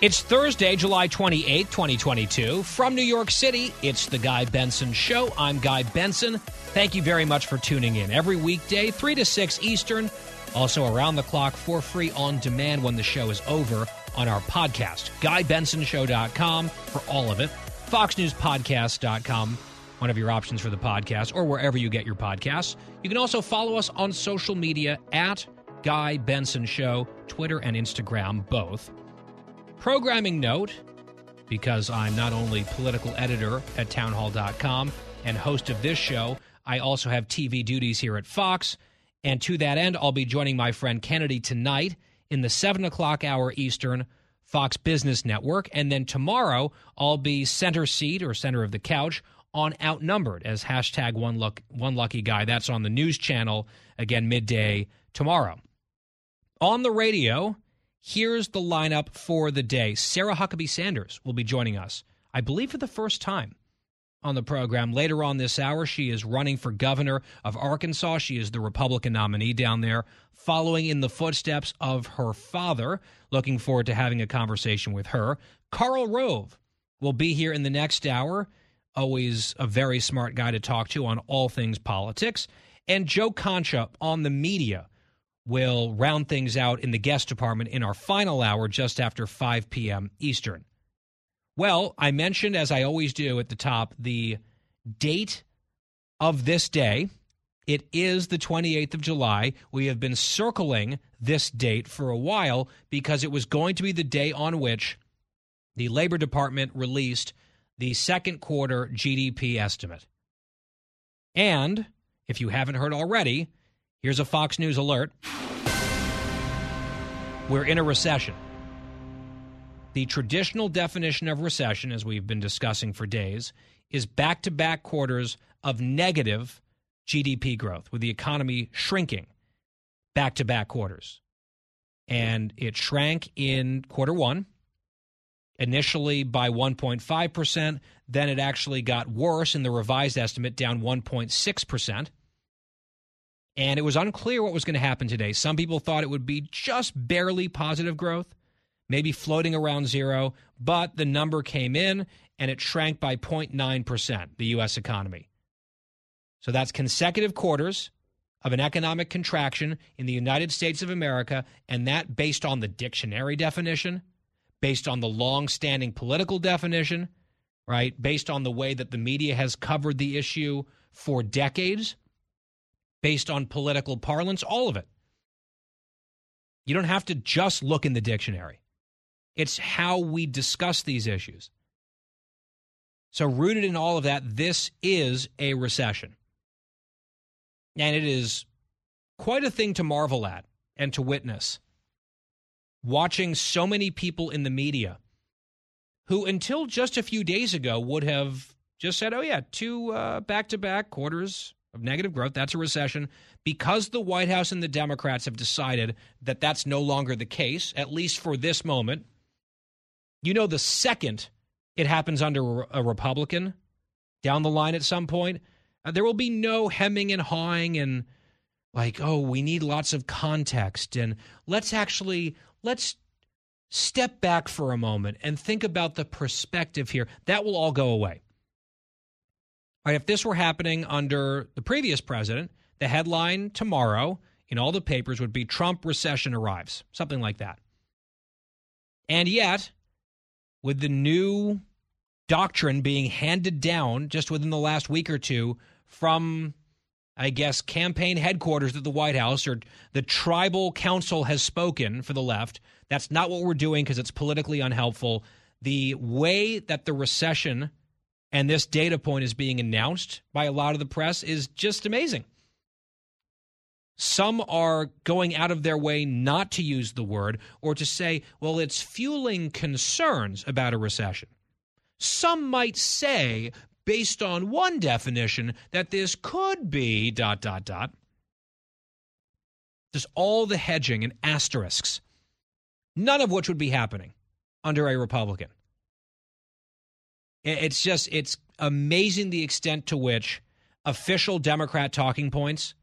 It's Thursday, July 28, 2022. From New York City, it's the Guy Benson Show. I'm Guy Benson. Thank you very much for tuning in. Every weekday, 3 to 6 Eastern, also around the clock for free on demand when the show is over on our podcast, GuyBensonShow.com for all of it, FoxNewsPodcast.com, one of your options for the podcast, or wherever you get your podcasts. You can also follow us on social media at Guy Benson Show, Twitter and Instagram, both. Programming note because I'm not only political editor at townhall.com and host of this show, I also have TV duties here at Fox. And to that end, I'll be joining my friend Kennedy tonight in the 7 o'clock hour Eastern Fox Business Network. And then tomorrow, I'll be center seat or center of the couch on Outnumbered as hashtag one, luck, one lucky guy. That's on the news channel again midday tomorrow. On the radio, Here's the lineup for the day. Sarah Huckabee Sanders will be joining us, I believe, for the first time on the program. Later on this hour, she is running for governor of Arkansas. She is the Republican nominee down there, following in the footsteps of her father. Looking forward to having a conversation with her. Karl Rove will be here in the next hour. Always a very smart guy to talk to on all things politics. And Joe Concha on the media will round things out in the guest department in our final hour just after 5 p.m. Eastern. Well, I mentioned, as I always do at the top, the date of this day. It is the 28th of July. We have been circling this date for a while because it was going to be the day on which the Labor Department released the second quarter GDP estimate. And if you haven't heard already, Here's a Fox News alert. We're in a recession. The traditional definition of recession, as we've been discussing for days, is back to back quarters of negative GDP growth, with the economy shrinking back to back quarters. And it shrank in quarter one, initially by 1.5%. Then it actually got worse in the revised estimate, down 1.6%. And it was unclear what was going to happen today. Some people thought it would be just barely positive growth, maybe floating around zero, but the number came in and it shrank by 0.9%, the U.S. economy. So that's consecutive quarters of an economic contraction in the United States of America, and that based on the dictionary definition, based on the long standing political definition, right? Based on the way that the media has covered the issue for decades based on political parlance, all of it. You don't have to just look in the dictionary, it's how we discuss these issues. So, rooted in all of that, this is a recession. And it is quite a thing to marvel at and to witness. Watching so many people in the media who, until just a few days ago, would have just said, oh, yeah, two back to back quarters of negative growth. That's a recession. Because the White House and the Democrats have decided that that's no longer the case, at least for this moment, you know, the second it happens under a Republican down the line at some point, uh, there will be no hemming and hawing and like, oh, we need lots of context. And let's actually, let's step back for a moment and think about the perspective here. That will all go away. Right, if this were happening under the previous president, the headline tomorrow in all the papers would be Trump recession arrives, something like that. And yet, with the new doctrine being handed down just within the last week or two from, I guess, campaign headquarters at the White House or the tribal council has spoken for the left. That's not what we're doing because it's politically unhelpful. The way that the recession and this data point is being announced by a lot of the press is just amazing. Some are going out of their way not to use the word or to say, well, it's fueling concerns about a recession. Some might say, based on one definition, that this could be dot, dot, dot. Just all the hedging and asterisks, none of which would be happening under a Republican. It's just, it's amazing the extent to which official Democrat talking points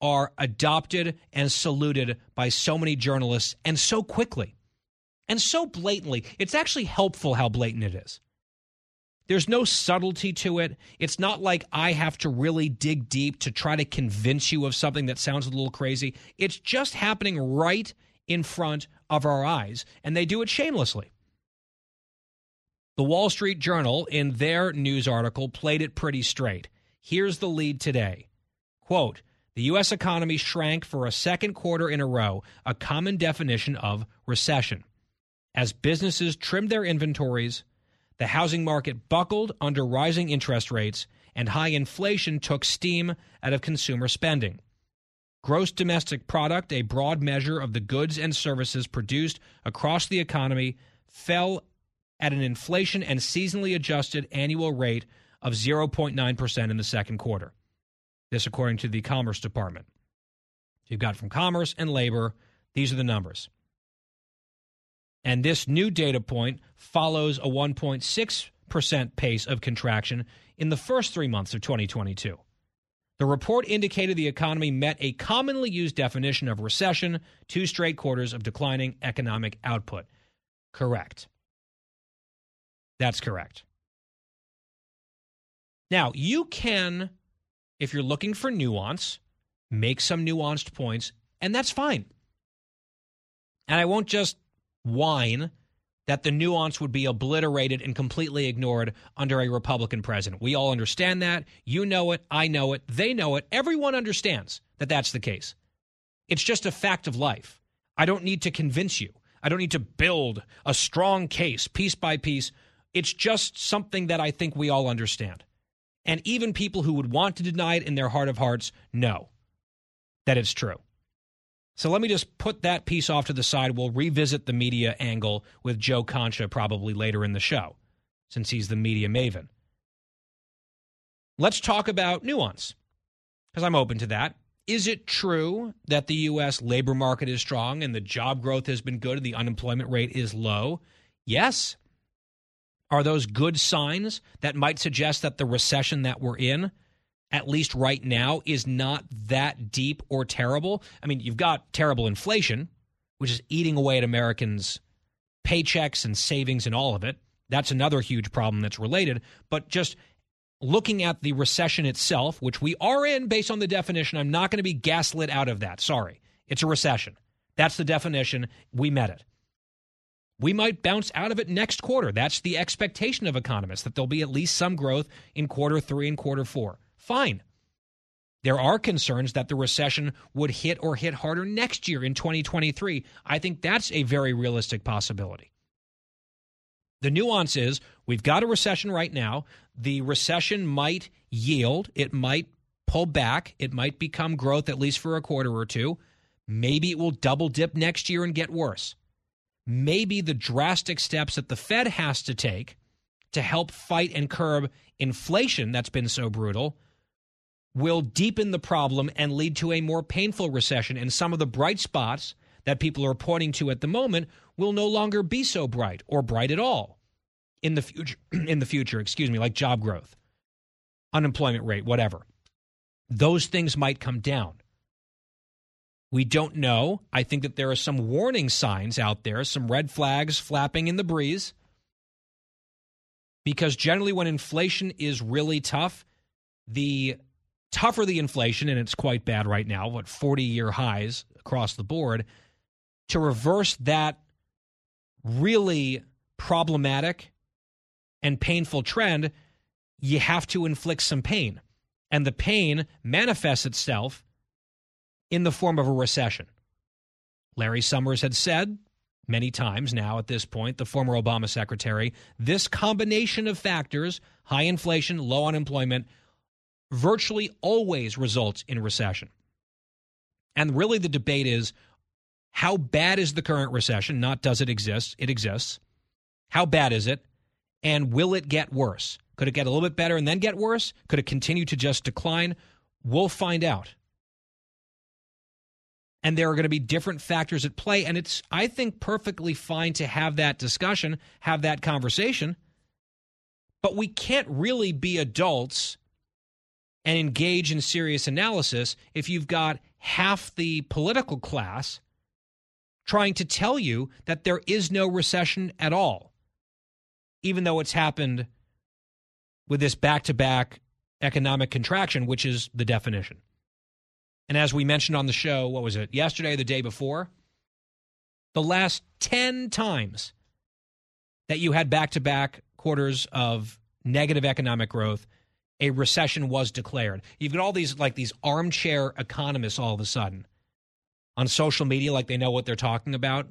are adopted and saluted by so many journalists and so quickly and so blatantly. It's actually helpful how blatant it is. There's no subtlety to it. It's not like I have to really dig deep to try to convince you of something that sounds a little crazy. It's just happening right in front of our eyes, and they do it shamelessly. The Wall Street Journal, in their news article, played it pretty straight. Here's the lead today. Quote, the U.S. economy shrank for a second quarter in a row, a common definition of recession. As businesses trimmed their inventories, the housing market buckled under rising interest rates, and high inflation took steam out of consumer spending. Gross domestic product, a broad measure of the goods and services produced across the economy, fell at an inflation and seasonally adjusted annual rate of 0.9% in the second quarter. This, according to the Commerce Department. You've got from Commerce and Labor, these are the numbers. And this new data point follows a 1.6% pace of contraction in the first three months of 2022. The report indicated the economy met a commonly used definition of recession, two straight quarters of declining economic output. Correct. That's correct. Now, you can if you're looking for nuance, make some nuanced points, and that's fine. And I won't just whine that the nuance would be obliterated and completely ignored under a Republican president. We all understand that. You know it. I know it. They know it. Everyone understands that that's the case. It's just a fact of life. I don't need to convince you. I don't need to build a strong case piece by piece. It's just something that I think we all understand. And even people who would want to deny it in their heart of hearts know that it's true. So let me just put that piece off to the side. We'll revisit the media angle with Joe Concha probably later in the show, since he's the media maven. Let's talk about nuance, because I'm open to that. Is it true that the U.S. labor market is strong and the job growth has been good and the unemployment rate is low? Yes. Are those good signs that might suggest that the recession that we're in, at least right now, is not that deep or terrible? I mean, you've got terrible inflation, which is eating away at Americans' paychecks and savings and all of it. That's another huge problem that's related. But just looking at the recession itself, which we are in based on the definition, I'm not going to be gaslit out of that. Sorry. It's a recession. That's the definition. We met it. We might bounce out of it next quarter. That's the expectation of economists, that there'll be at least some growth in quarter three and quarter four. Fine. There are concerns that the recession would hit or hit harder next year in 2023. I think that's a very realistic possibility. The nuance is we've got a recession right now. The recession might yield, it might pull back, it might become growth at least for a quarter or two. Maybe it will double dip next year and get worse maybe the drastic steps that the Fed has to take to help fight and curb inflation that's been so brutal will deepen the problem and lead to a more painful recession. And some of the bright spots that people are pointing to at the moment will no longer be so bright or bright at all in the future in the future, excuse me, like job growth, unemployment rate, whatever. Those things might come down. We don't know. I think that there are some warning signs out there, some red flags flapping in the breeze. Because generally, when inflation is really tough, the tougher the inflation, and it's quite bad right now, what 40 year highs across the board, to reverse that really problematic and painful trend, you have to inflict some pain. And the pain manifests itself in the form of a recession. Larry Summers had said many times now at this point, the former Obama secretary, this combination of factors, high inflation, low unemployment, virtually always results in recession. And really, the debate is how bad is the current recession? Not does it exist? It exists. How bad is it? And will it get worse? Could it get a little bit better and then get worse? Could it continue to just decline? We'll find out. And there are going to be different factors at play. And it's, I think, perfectly fine to have that discussion, have that conversation. But we can't really be adults and engage in serious analysis if you've got half the political class trying to tell you that there is no recession at all, even though it's happened with this back to back economic contraction, which is the definition. And as we mentioned on the show, what was it, yesterday or the day before? The last 10 times that you had back to back quarters of negative economic growth, a recession was declared. You've got all these like these armchair economists all of a sudden on social media like they know what they're talking about.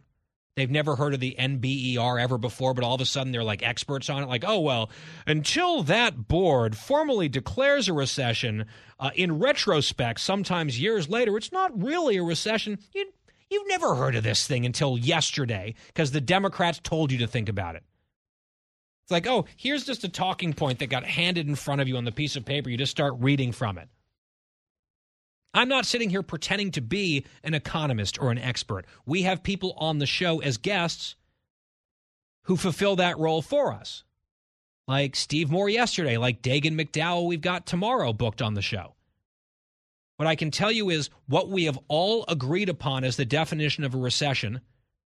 They've never heard of the NBER ever before, but all of a sudden they're like experts on it. Like, oh, well, until that board formally declares a recession, uh, in retrospect, sometimes years later, it's not really a recession. You, you've never heard of this thing until yesterday because the Democrats told you to think about it. It's like, oh, here's just a talking point that got handed in front of you on the piece of paper. You just start reading from it. I'm not sitting here pretending to be an economist or an expert. We have people on the show as guests who fulfill that role for us. Like Steve Moore yesterday, like Dagen McDowell, we've got tomorrow booked on the show. What I can tell you is what we have all agreed upon as the definition of a recession,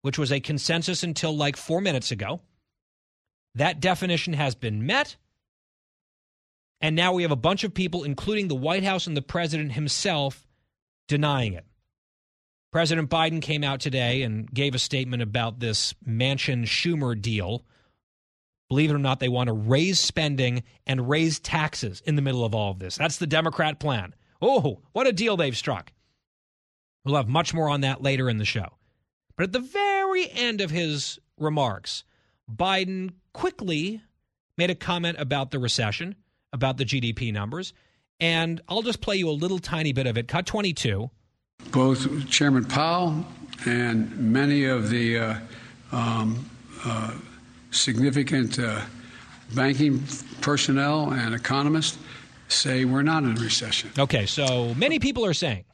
which was a consensus until like four minutes ago. That definition has been met. And now we have a bunch of people, including the White House and the president himself, denying it. President Biden came out today and gave a statement about this Manchin Schumer deal. Believe it or not, they want to raise spending and raise taxes in the middle of all of this. That's the Democrat plan. Oh, what a deal they've struck. We'll have much more on that later in the show. But at the very end of his remarks, Biden quickly made a comment about the recession about the GDP numbers. And I'll just play you a little tiny bit of it. Cut 22. Both Chairman Powell and many of the uh, um, uh, significant uh, banking personnel and economists say we're not in a recession. Okay, so many people are saying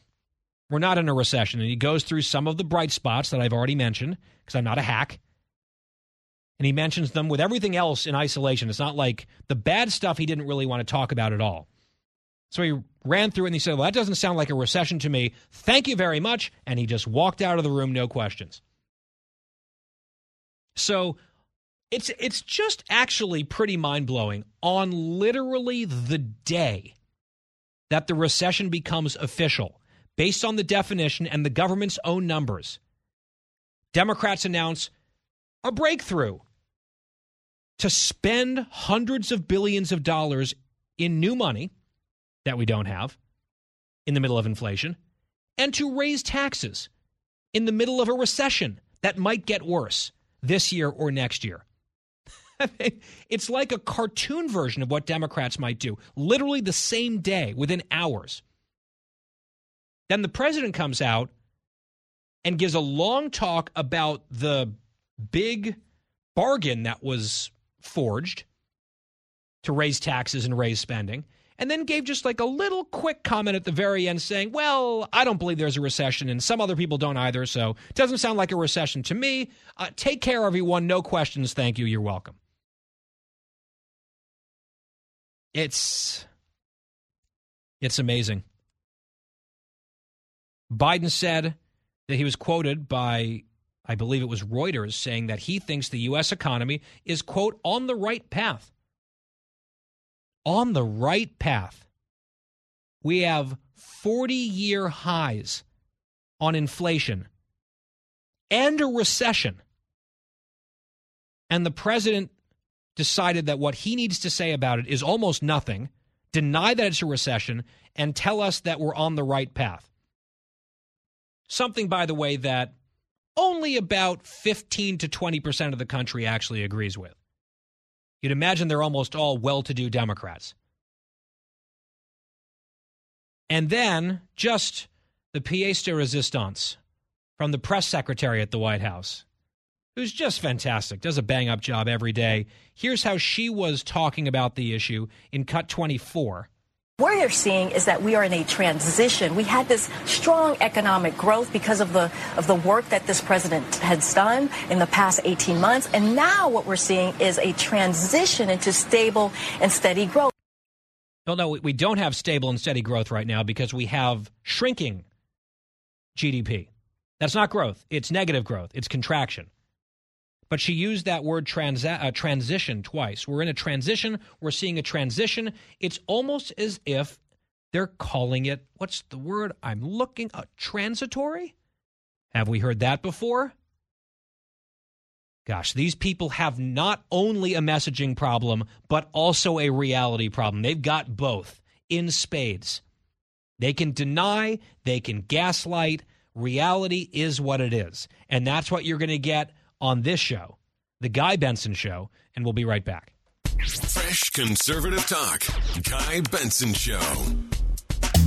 we're not in a recession. And he goes through some of the bright spots that I've already mentioned because I'm not a hack and he mentions them with everything else in isolation. It's not like the bad stuff he didn't really want to talk about at all. So he ran through it and he said, Well, that doesn't sound like a recession to me. Thank you very much. And he just walked out of the room, no questions. So it's it's just actually pretty mind-blowing on literally the day that the recession becomes official based on the definition and the government's own numbers. Democrats announce a breakthrough to spend hundreds of billions of dollars in new money that we don't have in the middle of inflation and to raise taxes in the middle of a recession that might get worse this year or next year. it's like a cartoon version of what Democrats might do, literally the same day, within hours. Then the president comes out and gives a long talk about the big bargain that was forged to raise taxes and raise spending, and then gave just like a little quick comment at the very end saying, Well, I don't believe there's a recession, and some other people don't either, so it doesn't sound like a recession to me. Uh, take care, everyone. No questions. Thank you. You're welcome. It's it's amazing. Biden said that he was quoted by I believe it was Reuters saying that he thinks the U.S. economy is, quote, on the right path. On the right path. We have 40 year highs on inflation and a recession. And the president decided that what he needs to say about it is almost nothing, deny that it's a recession, and tell us that we're on the right path. Something, by the way, that only about 15 to 20% of the country actually agrees with. You'd imagine they're almost all well to do Democrats. And then, just the pièce de résistance from the press secretary at the White House, who's just fantastic, does a bang up job every day. Here's how she was talking about the issue in Cut 24. What you're seeing is that we are in a transition. We had this strong economic growth because of the of the work that this president has done in the past 18 months, and now what we're seeing is a transition into stable and steady growth. No, no, we don't have stable and steady growth right now because we have shrinking GDP. That's not growth. It's negative growth. It's contraction but she used that word transa- uh, transition twice. We're in a transition. We're seeing a transition. It's almost as if they're calling it, what's the word I'm looking at? Uh, transitory? Have we heard that before? Gosh, these people have not only a messaging problem, but also a reality problem. They've got both in spades. They can deny, they can gaslight. Reality is what it is. And that's what you're going to get on this show, The Guy Benson Show, and we'll be right back. Fresh conservative talk. Guy Benson Show.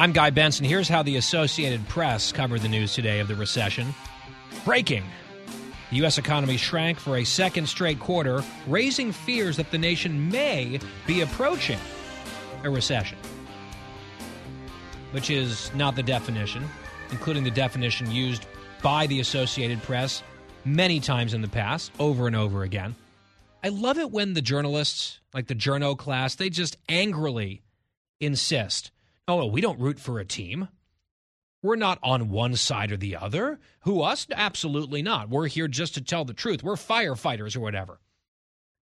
I'm Guy Benson. Here's how the Associated Press covered the news today of the recession. Breaking. The U.S. economy shrank for a second straight quarter, raising fears that the nation may be approaching a recession, which is not the definition, including the definition used by the Associated Press many times in the past, over and over again. I love it when the journalists, like the journo class, they just angrily insist Oh, we don't root for a team. We're not on one side or the other. Who, us? Absolutely not. We're here just to tell the truth. We're firefighters or whatever.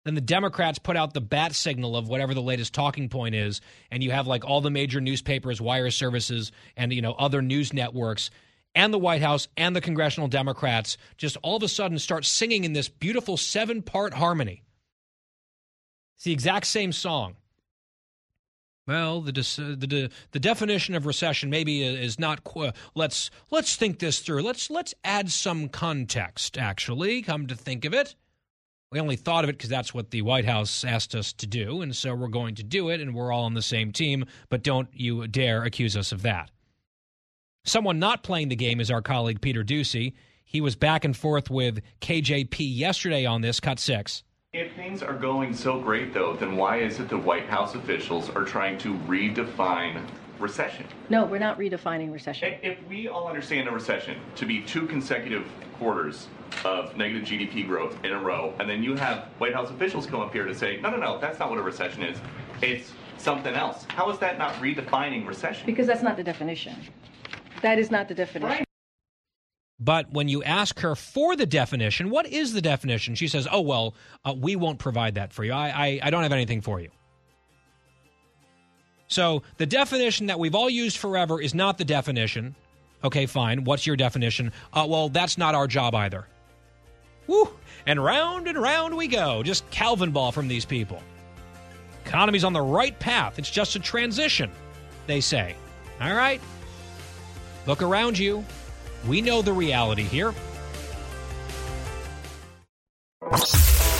Then the Democrats put out the bat signal of whatever the latest talking point is, and you have like all the major newspapers, wire services, and you know other news networks, and the White House and the congressional Democrats just all of a sudden start singing in this beautiful seven-part harmony. It's the exact same song. Well, the the the definition of recession maybe is not. Let's let's think this through. Let's let's add some context. Actually, come to think of it, we only thought of it because that's what the White House asked us to do, and so we're going to do it, and we're all on the same team. But don't you dare accuse us of that. Someone not playing the game is our colleague Peter Doocy. He was back and forth with KJP yesterday on this cut six. If things are going so great, though, then why is it the White House officials are trying to redefine recession? No, we're not redefining recession. If we all understand a recession to be two consecutive quarters of negative GDP growth in a row, and then you have White House officials come up here to say, no, no, no, that's not what a recession is. It's something else. How is that not redefining recession? Because that's not the definition. That is not the definition. Right. But when you ask her for the definition, what is the definition? She says, oh, well, uh, we won't provide that for you. I, I, I don't have anything for you. So the definition that we've all used forever is not the definition. Okay, fine. What's your definition? Uh, well, that's not our job either. Woo! And round and round we go. Just Calvin ball from these people. Economy's on the right path. It's just a transition, they say. All right? Look around you. We know the reality here.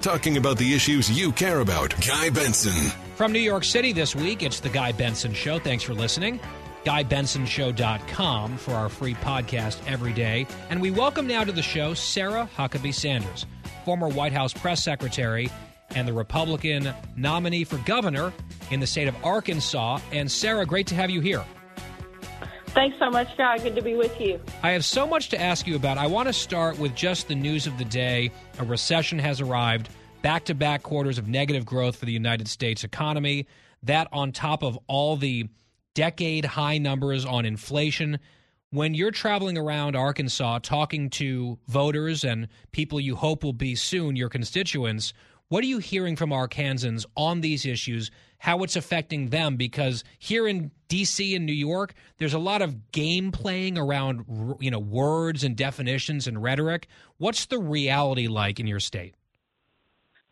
Talking about the issues you care about. Guy Benson. From New York City this week, it's The Guy Benson Show. Thanks for listening. GuyBensonShow.com for our free podcast every day. And we welcome now to the show Sarah Huckabee Sanders former White House press secretary and the Republican nominee for governor in the state of Arkansas. And Sarah, great to have you here. Thanks so much, Guy. Good to be with you. I have so much to ask you about. I want to start with just the news of the day. A recession has arrived, back to back quarters of negative growth for the United States economy. That on top of all the decade high numbers on inflation when you're traveling around Arkansas talking to voters and people you hope will be soon your constituents, what are you hearing from Arkansans on these issues, how it's affecting them? Because here in D.C. and New York, there's a lot of game playing around you know words and definitions and rhetoric. What's the reality like in your state?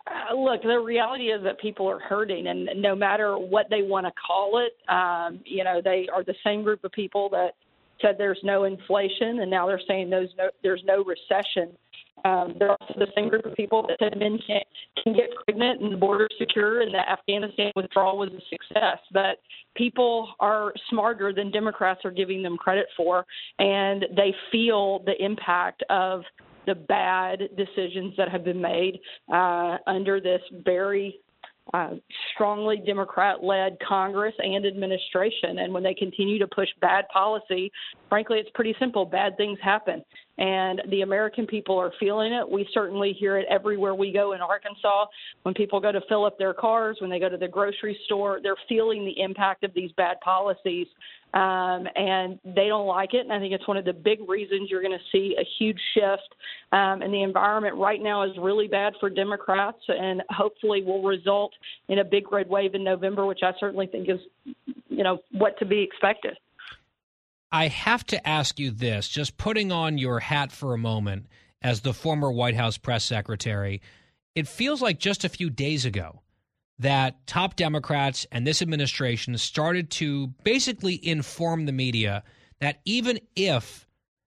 Uh, look, the reality is that people are hurting, and no matter what they want to call it, um, you know, they are the same group of people that said there's no inflation, and now they're saying there's no there's no recession. Um, they're also the same group of people that said men can, can get pregnant and the border secure and the Afghanistan withdrawal was a success. But people are smarter than Democrats are giving them credit for, and they feel the impact of the bad decisions that have been made uh, under this very uh, strongly Democrat led Congress and administration. And when they continue to push bad policy, frankly, it's pretty simple bad things happen. And the American people are feeling it. We certainly hear it everywhere we go in Arkansas. When people go to fill up their cars, when they go to the grocery store, they're feeling the impact of these bad policies um, and they don't like it. And I think it's one of the big reasons you're going to see a huge shift. Um, and the environment right now is really bad for Democrats, and hopefully will result in a big red wave in November, which I certainly think is, you know, what to be expected. I have to ask you this: just putting on your hat for a moment as the former White House press secretary, it feels like just a few days ago that top Democrats and this administration started to basically inform the media that even if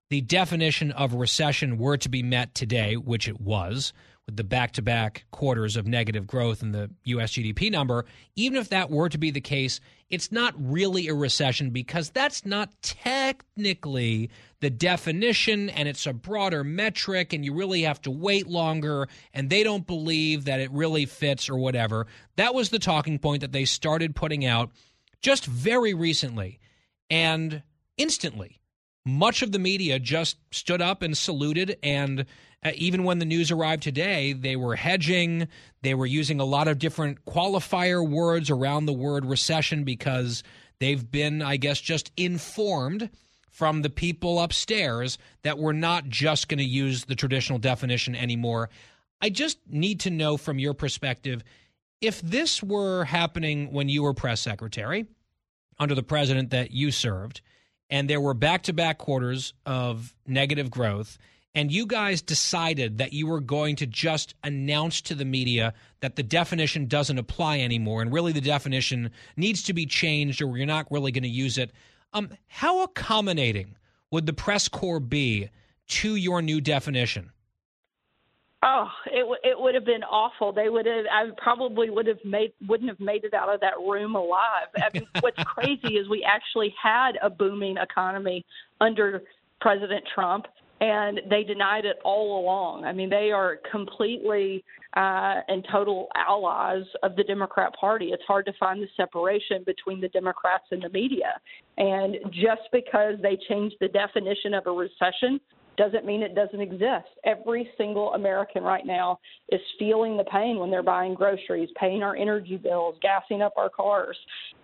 the definition of recession were to be met today, which it was, with the back to back quarters of negative growth in the US GDP number, even if that were to be the case, it's not really a recession because that's not technically the definition and it's a broader metric and you really have to wait longer and they don't believe that it really fits or whatever. That was the talking point that they started putting out just very recently. And instantly, much of the media just stood up and saluted and uh, even when the news arrived today, they were hedging. They were using a lot of different qualifier words around the word recession because they've been, I guess, just informed from the people upstairs that we're not just going to use the traditional definition anymore. I just need to know from your perspective if this were happening when you were press secretary under the president that you served, and there were back to back quarters of negative growth and you guys decided that you were going to just announce to the media that the definition doesn't apply anymore and really the definition needs to be changed or you're not really going to use it, um, how accommodating would the press corps be to your new definition? Oh, it it would have been awful. They would have. I probably would have made wouldn't have made it out of that room alive. I mean, what's crazy is we actually had a booming economy under President Trump, and they denied it all along. I mean, they are completely uh, and total allies of the Democrat Party. It's hard to find the separation between the Democrats and the media. And just because they changed the definition of a recession doesn't mean it doesn't exist. Every single American right now is feeling the pain when they're buying groceries, paying our energy bills, gassing up our cars.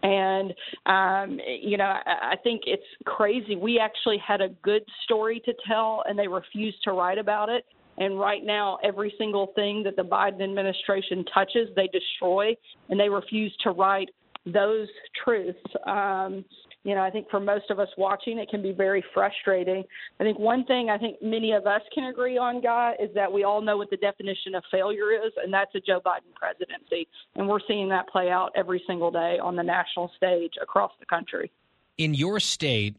And, um, you know, I, think it's crazy. We actually had a good story to tell, and they refused to write about it. And right now, every single thing that the Biden administration touches, they destroy, and they refuse to write those truths. Um, you know, I think for most of us watching, it can be very frustrating. I think one thing I think many of us can agree on, Guy, is that we all know what the definition of failure is, and that's a Joe Biden presidency. And we're seeing that play out every single day on the national stage across the country. In your state,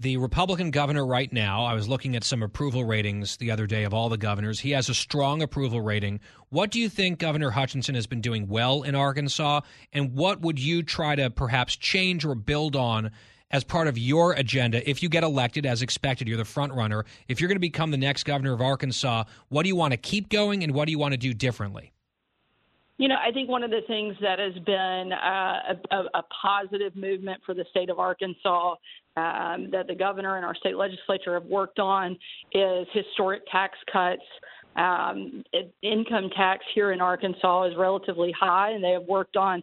the Republican governor right now, I was looking at some approval ratings the other day of all the governors. He has a strong approval rating. What do you think Governor Hutchinson has been doing well in Arkansas? And what would you try to perhaps change or build on as part of your agenda if you get elected as expected? You're the front runner. If you're going to become the next governor of Arkansas, what do you want to keep going and what do you want to do differently? You know, I think one of the things that has been uh, a, a, positive movement for the state of Arkansas um, that the governor and our state legislature have worked on is historic tax cuts. Um, income tax here in Arkansas is relatively high, and they have worked on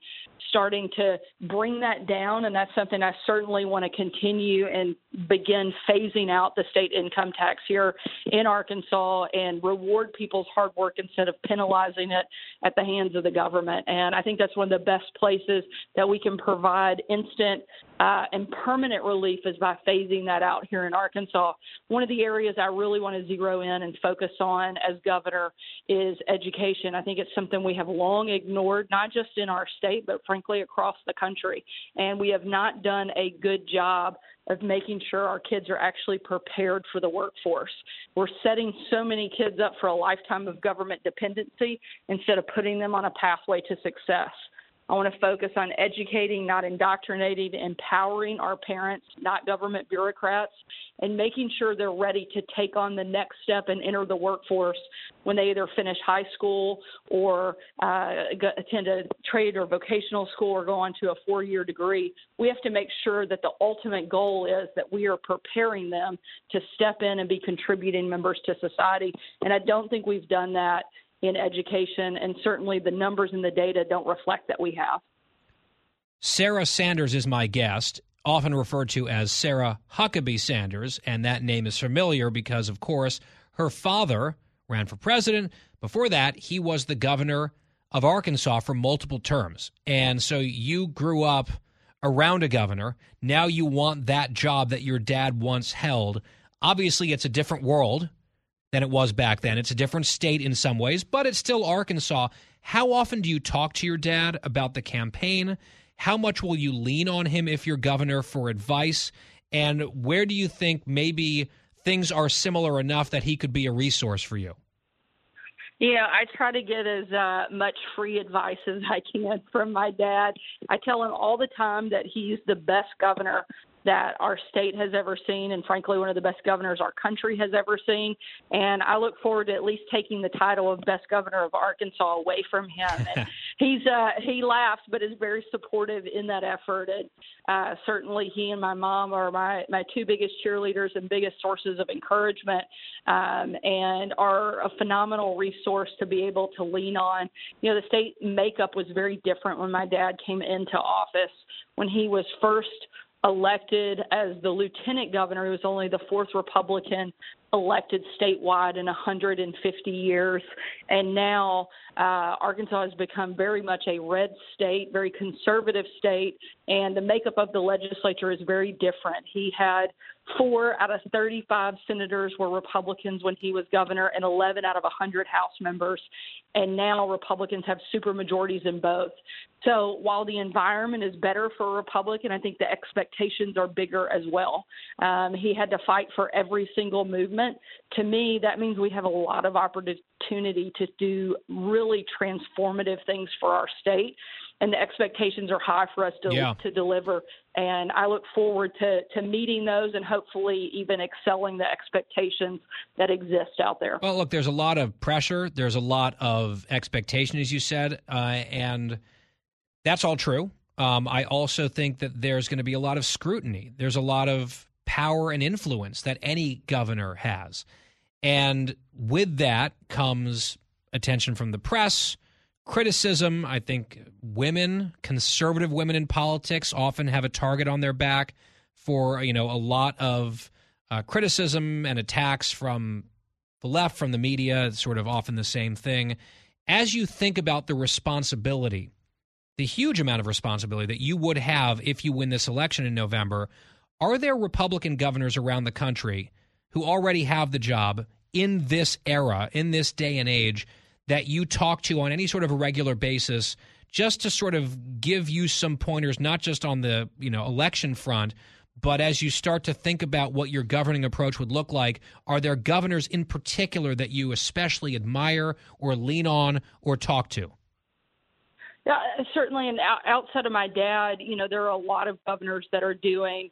starting to bring that down, and that's something I certainly want to continue and begin phasing out the state income tax here in Arkansas and reward people's hard work instead of penalizing it at the hands of the government. And I think that's one of the best places that we can provide instant uh, and permanent relief is by phasing that out here in Arkansas. One of the areas I really want to zero in and focus on as governor is education. I think it's something we have long ignored, not just in our state, but frankly across the country. And we have not done a good job of making sure our kids are actually prepared for the workforce. We're setting so many kids up for a lifetime of government dependency instead of putting them on a pathway to success. I want to focus on educating, not indoctrinating, empowering our parents, not government bureaucrats, and making sure they're ready to take on the next step and enter the workforce when they either finish high school or uh, attend a trade or vocational school or go on to a four year degree. We have to make sure that the ultimate goal is that we are preparing them to step in and be contributing members to society. And I don't think we've done that in education, and certainly the numbers and the data don't reflect that we have. Sarah Sanders is my guest, often referred to as Sarah Huckabee Sanders, and that name is familiar because, of course, her father ran for president. Before that, he was the governor of Arkansas for multiple terms. And so you grew up around a governor. Now you want that job that your dad once held. Obviously, it's a different world than it was back then. It's a different state in some ways, but it's still Arkansas. How often do you talk to your dad about the campaign? How much will you lean on him if you're governor for advice? And where do you think maybe things are similar enough that he could be a resource for you? Yeah, I try to get as uh, much free advice as I can from my dad. I tell him all the time that he's the best governor that our state has ever seen, and frankly, one of the best governors our country has ever seen. And I look forward to at least taking the title of best governor of Arkansas away from him. And he's uh, he laughs, but is very supportive in that effort. And uh, certainly, he and my mom are my my two biggest cheerleaders and biggest sources of encouragement, um, and are a phenomenal resource to be able to lean on. You know, the state makeup was very different when my dad came into office. When he was first elected as the lieutenant governor. He was only the fourth Republican elected statewide in 150 years. And now uh, Arkansas has become very much a red state, very conservative state, and the makeup of the legislature is very different. He had four out of 35 senators were Republicans when he was governor, and 11 out of 100 House members. And now Republicans have supermajorities in both. So while the environment is better for a Republican, I think the expectations are bigger as well. Um, he had to fight for every single movement. To me, that means we have a lot of opportunity to do really transformative things for our state and the expectations are high for us to yeah. to deliver. And I look forward to to meeting those and hopefully even excelling the expectations that exist out there. Well, look, there's a lot of pressure. There's a lot of expectation, as you said, uh, and that's all true. Um, I also think that there's going to be a lot of scrutiny. There's a lot of power and influence that any governor has. And with that comes attention from the press, criticism. I think women, conservative women in politics, often have a target on their back for you know a lot of uh, criticism and attacks from the left, from the media. It's sort of often the same thing. As you think about the responsibility, the huge amount of responsibility that you would have if you win this election in November, are there Republican governors around the country who already have the job in this era, in this day and age? That you talk to on any sort of a regular basis just to sort of give you some pointers not just on the you know election front but as you start to think about what your governing approach would look like are there governors in particular that you especially admire or lean on or talk to? Yeah, uh, certainly and outside of my dad you know there are a lot of governors that are doing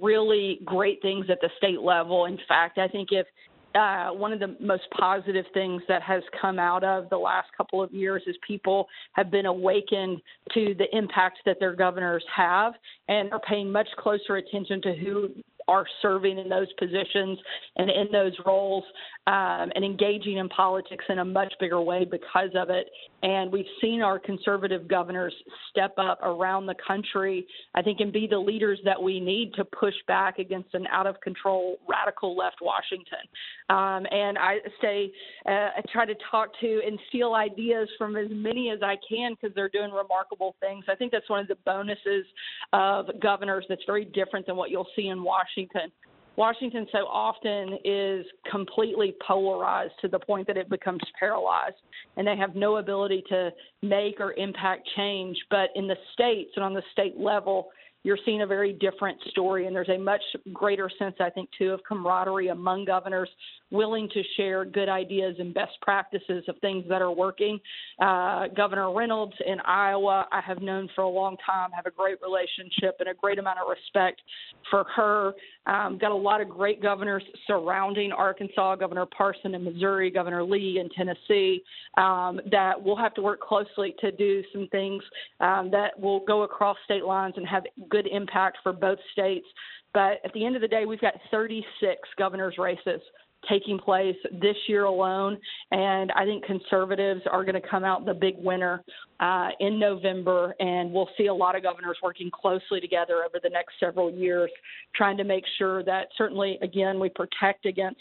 really great things at the state level. In fact i think if uh, one of the most positive things that has come out of the last couple of years is people have been awakened to the impact that their governors have and are paying much closer attention to who are serving in those positions and in those roles um, and engaging in politics in a much bigger way because of it. And we've seen our conservative governors step up around the country, I think, and be the leaders that we need to push back against an out of control radical left Washington. Um, and I say, uh, I try to talk to and steal ideas from as many as I can because they're doing remarkable things. I think that's one of the bonuses of governors that's very different than what you'll see in Washington. Washington so often is completely polarized to the point that it becomes paralyzed and they have no ability to make or impact change. But in the states and on the state level, you're seeing a very different story. And there's a much greater sense, I think, too, of camaraderie among governors willing to share good ideas and best practices of things that are working. Uh, Governor Reynolds in Iowa, I have known for a long time, have a great relationship and a great amount of respect for her. Um, got a lot of great governors surrounding Arkansas, Governor Parson in Missouri, Governor Lee in Tennessee, um, that will have to work closely to do some things um, that will go across state lines and have good impact for both states. But at the end of the day, we've got 36 governors' races taking place this year alone. And I think conservatives are going to come out the big winner uh, in November. And we'll see a lot of governors working closely together over the next several years, trying to make sure that certainly, again, we protect against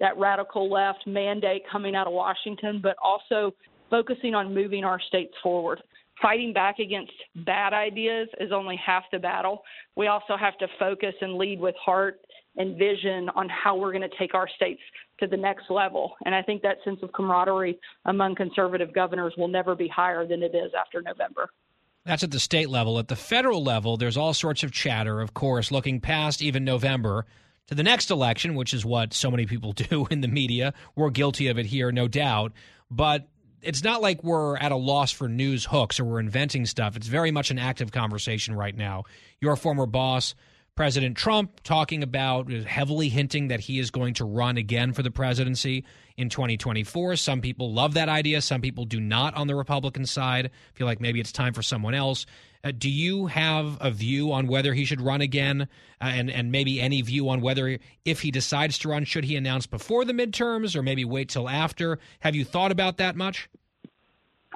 that radical left mandate coming out of Washington, but also focusing on moving our states forward. Fighting back against bad ideas is only half the battle. We also have to focus and lead with heart and vision on how we're going to take our states to the next level. And I think that sense of camaraderie among conservative governors will never be higher than it is after November. That's at the state level. At the federal level, there's all sorts of chatter, of course, looking past even November to the next election, which is what so many people do in the media. We're guilty of it here, no doubt. But it's not like we're at a loss for news hooks or we're inventing stuff. It's very much an active conversation right now. Your former boss, President Trump talking about uh, heavily hinting that he is going to run again for the presidency in 2024. Some people love that idea. Some people do not on the Republican side. Feel like maybe it's time for someone else. Uh, do you have a view on whether he should run again, uh, and and maybe any view on whether if he decides to run, should he announce before the midterms or maybe wait till after? Have you thought about that much?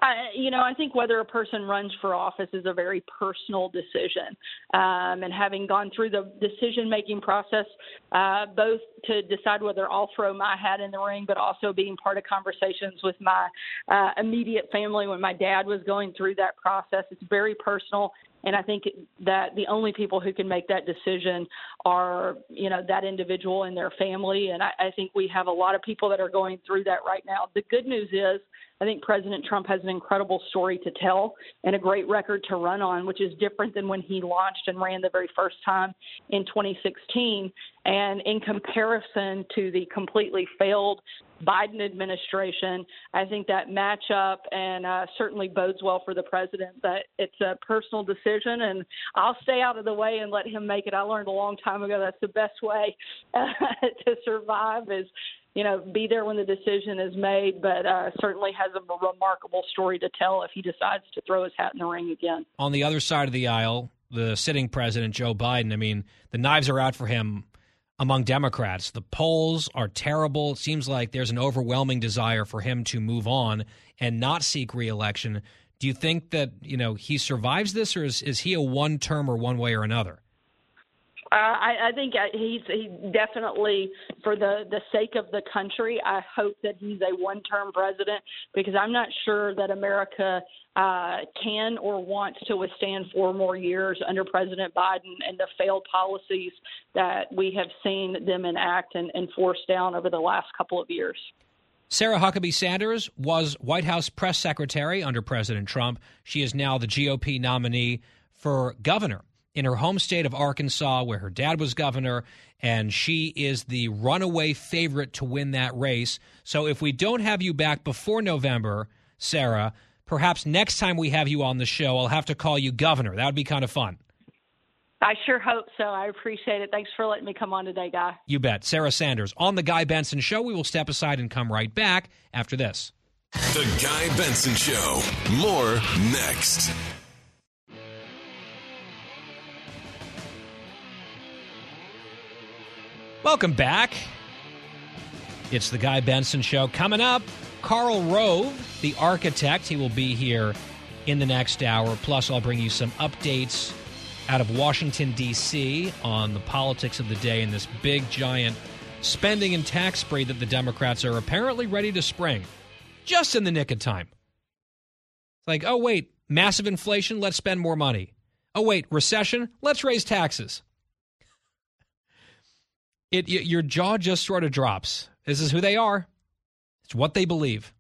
I, you know, I think whether a person runs for office is a very personal decision. Um, and having gone through the decision making process, uh, both to decide whether I'll throw my hat in the ring, but also being part of conversations with my uh, immediate family when my dad was going through that process, it's very personal. And I think that the only people who can make that decision are, you know, that individual and their family. And I, I think we have a lot of people that are going through that right now. The good news is, I think President Trump has an incredible story to tell and a great record to run on, which is different than when he launched and ran the very first time in 2016. And in comparison to the completely failed Biden administration, I think that matchup and uh, certainly bodes well for the president. But it's a personal decision, and I'll stay out of the way and let him make it. I learned a long time ago that's the best way uh, to survive is you know, be there when the decision is made, but uh, certainly has a remarkable story to tell if he decides to throw his hat in the ring again. On the other side of the aisle, the sitting president, Joe Biden, I mean, the knives are out for him among Democrats. The polls are terrible. It seems like there's an overwhelming desire for him to move on and not seek reelection. Do you think that, you know, he survives this or is, is he a one term or one way or another? Uh, I, I think uh, he's he definitely, for the the sake of the country, I hope that he's a one-term president because I'm not sure that America uh, can or wants to withstand four more years under President Biden and the failed policies that we have seen them enact and, and force down over the last couple of years. Sarah Huckabee Sanders was White House press secretary under President Trump. She is now the GOP nominee for governor in her home state of Arkansas, where her dad was governor, and she is the runaway favorite to win that race. So if we don't have you back before November, Sarah, perhaps next time we have you on the show, I'll have to call you governor. That would be kind of fun. I sure hope so. I appreciate it. Thanks for letting me come on today, Guy. You bet. Sarah Sanders on The Guy Benson Show. We will step aside and come right back after this. The Guy Benson Show. More next. Welcome back. It's the Guy Benson Show. Coming up, Karl Rove, the architect. He will be here in the next hour. Plus, I'll bring you some updates out of Washington, D.C. on the politics of the day and this big, giant spending and tax spree that the Democrats are apparently ready to spring just in the nick of time. It's like, oh, wait, massive inflation, let's spend more money. Oh, wait, recession, let's raise taxes. It, your jaw just sort of drops. This is who they are. It's what they believe.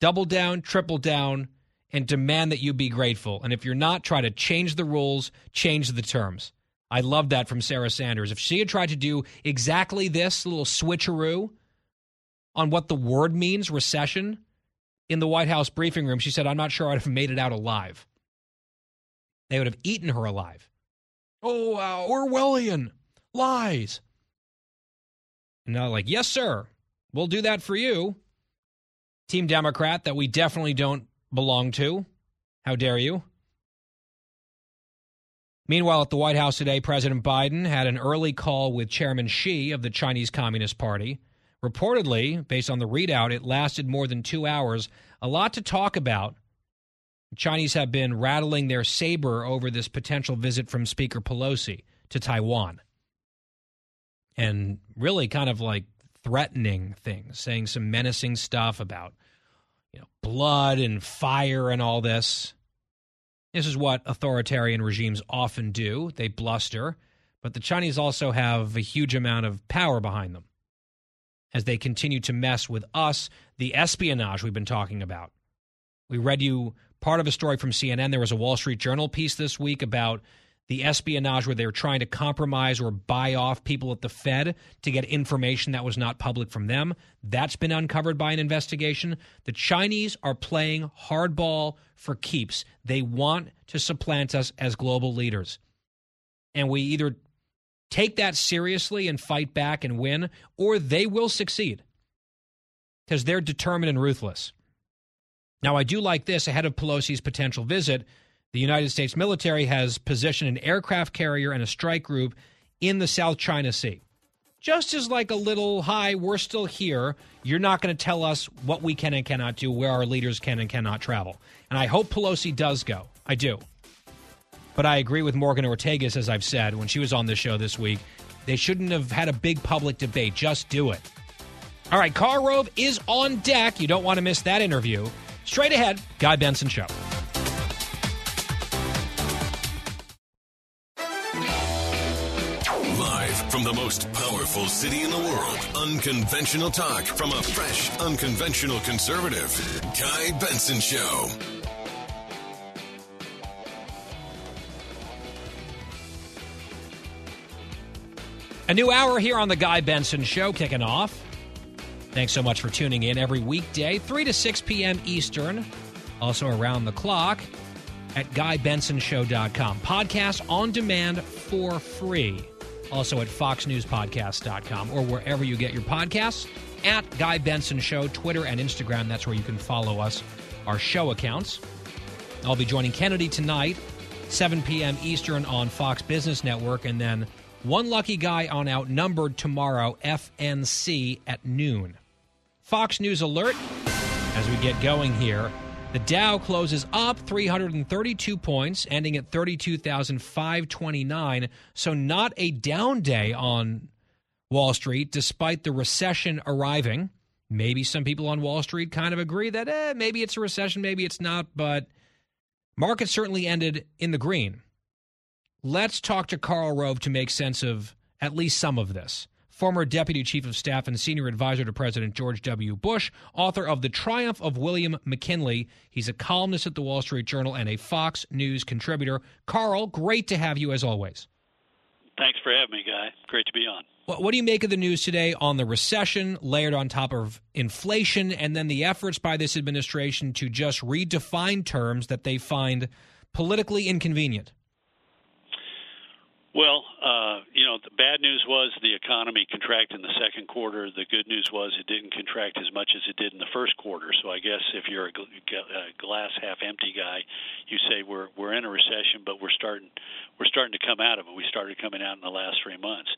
Double down, triple down, and demand that you be grateful. And if you're not, try to change the rules, change the terms. I love that from Sarah Sanders. If she had tried to do exactly this little switcheroo on what the word means, recession, in the White House briefing room, she said, I'm not sure I'd have made it out alive. They would have eaten her alive. Oh, uh, Orwellian lies. And they're like, yes, sir, we'll do that for you. Team Democrat that we definitely don't belong to. How dare you? Meanwhile, at the White House today, President Biden had an early call with Chairman Xi of the Chinese Communist Party. Reportedly, based on the readout, it lasted more than two hours. A lot to talk about. The Chinese have been rattling their saber over this potential visit from Speaker Pelosi to Taiwan and really kind of like threatening things, saying some menacing stuff about you know blood and fire and all this. This is what authoritarian regimes often do. They bluster, but the Chinese also have a huge amount of power behind them as they continue to mess with us, the espionage we've been talking about. We read you part of a story from CNN. There was a Wall Street Journal piece this week about the espionage where they were trying to compromise or buy off people at the Fed to get information that was not public from them. That's been uncovered by an investigation. The Chinese are playing hardball for keeps. They want to supplant us as global leaders. And we either take that seriously and fight back and win, or they will succeed because they're determined and ruthless. Now, I do like this ahead of Pelosi's potential visit. The United States military has positioned an aircraft carrier and a strike group in the South China Sea. Just as like a little, hi, we're still here. You're not going to tell us what we can and cannot do, where our leaders can and cannot travel. And I hope Pelosi does go. I do. But I agree with Morgan Ortagus, as I've said when she was on this show this week. They shouldn't have had a big public debate. Just do it. All right, Karl Rove is on deck. You don't want to miss that interview. Straight ahead, Guy Benson Show. From the most powerful city in the world, unconventional talk from a fresh, unconventional conservative. Guy Benson Show. A new hour here on the Guy Benson Show kicking off. Thanks so much for tuning in every weekday, 3 to 6 p.m. Eastern, also around the clock at GuyBensonShow.com. Podcast on demand for free also at foxnewspodcast.com or wherever you get your podcasts. At Guy Benson Show, Twitter and Instagram. That's where you can follow us, our show accounts. I'll be joining Kennedy tonight, 7 p.m. Eastern on Fox Business Network, and then one lucky guy on Outnumbered tomorrow, FNC at noon. Fox News Alert as we get going here. The Dow closes up 332 points, ending at 32,529. So, not a down day on Wall Street, despite the recession arriving. Maybe some people on Wall Street kind of agree that eh, maybe it's a recession, maybe it's not, but market certainly ended in the green. Let's talk to Karl Rove to make sense of at least some of this former Deputy Chief of Staff and Senior Advisor to President George W. Bush, author of The Triumph of William McKinley. He's a columnist at the Wall Street Journal and a Fox News contributor. Karl, great to have you as always. Thanks for having me, Guy. Great to be on. What, do you make of the news today on the recession layered on top of inflation and then the efforts by this administration to just redefine terms that they find politically inconvenient? Well, uh, you know, the bad news was the economy contracted in the second quarter. The good news was it didn't contract as much as it did in the first quarter. So I guess if you're a glass half empty guy, you say we're we're in a recession, but we're starting we're starting to come out of it. We started coming out in the last three months,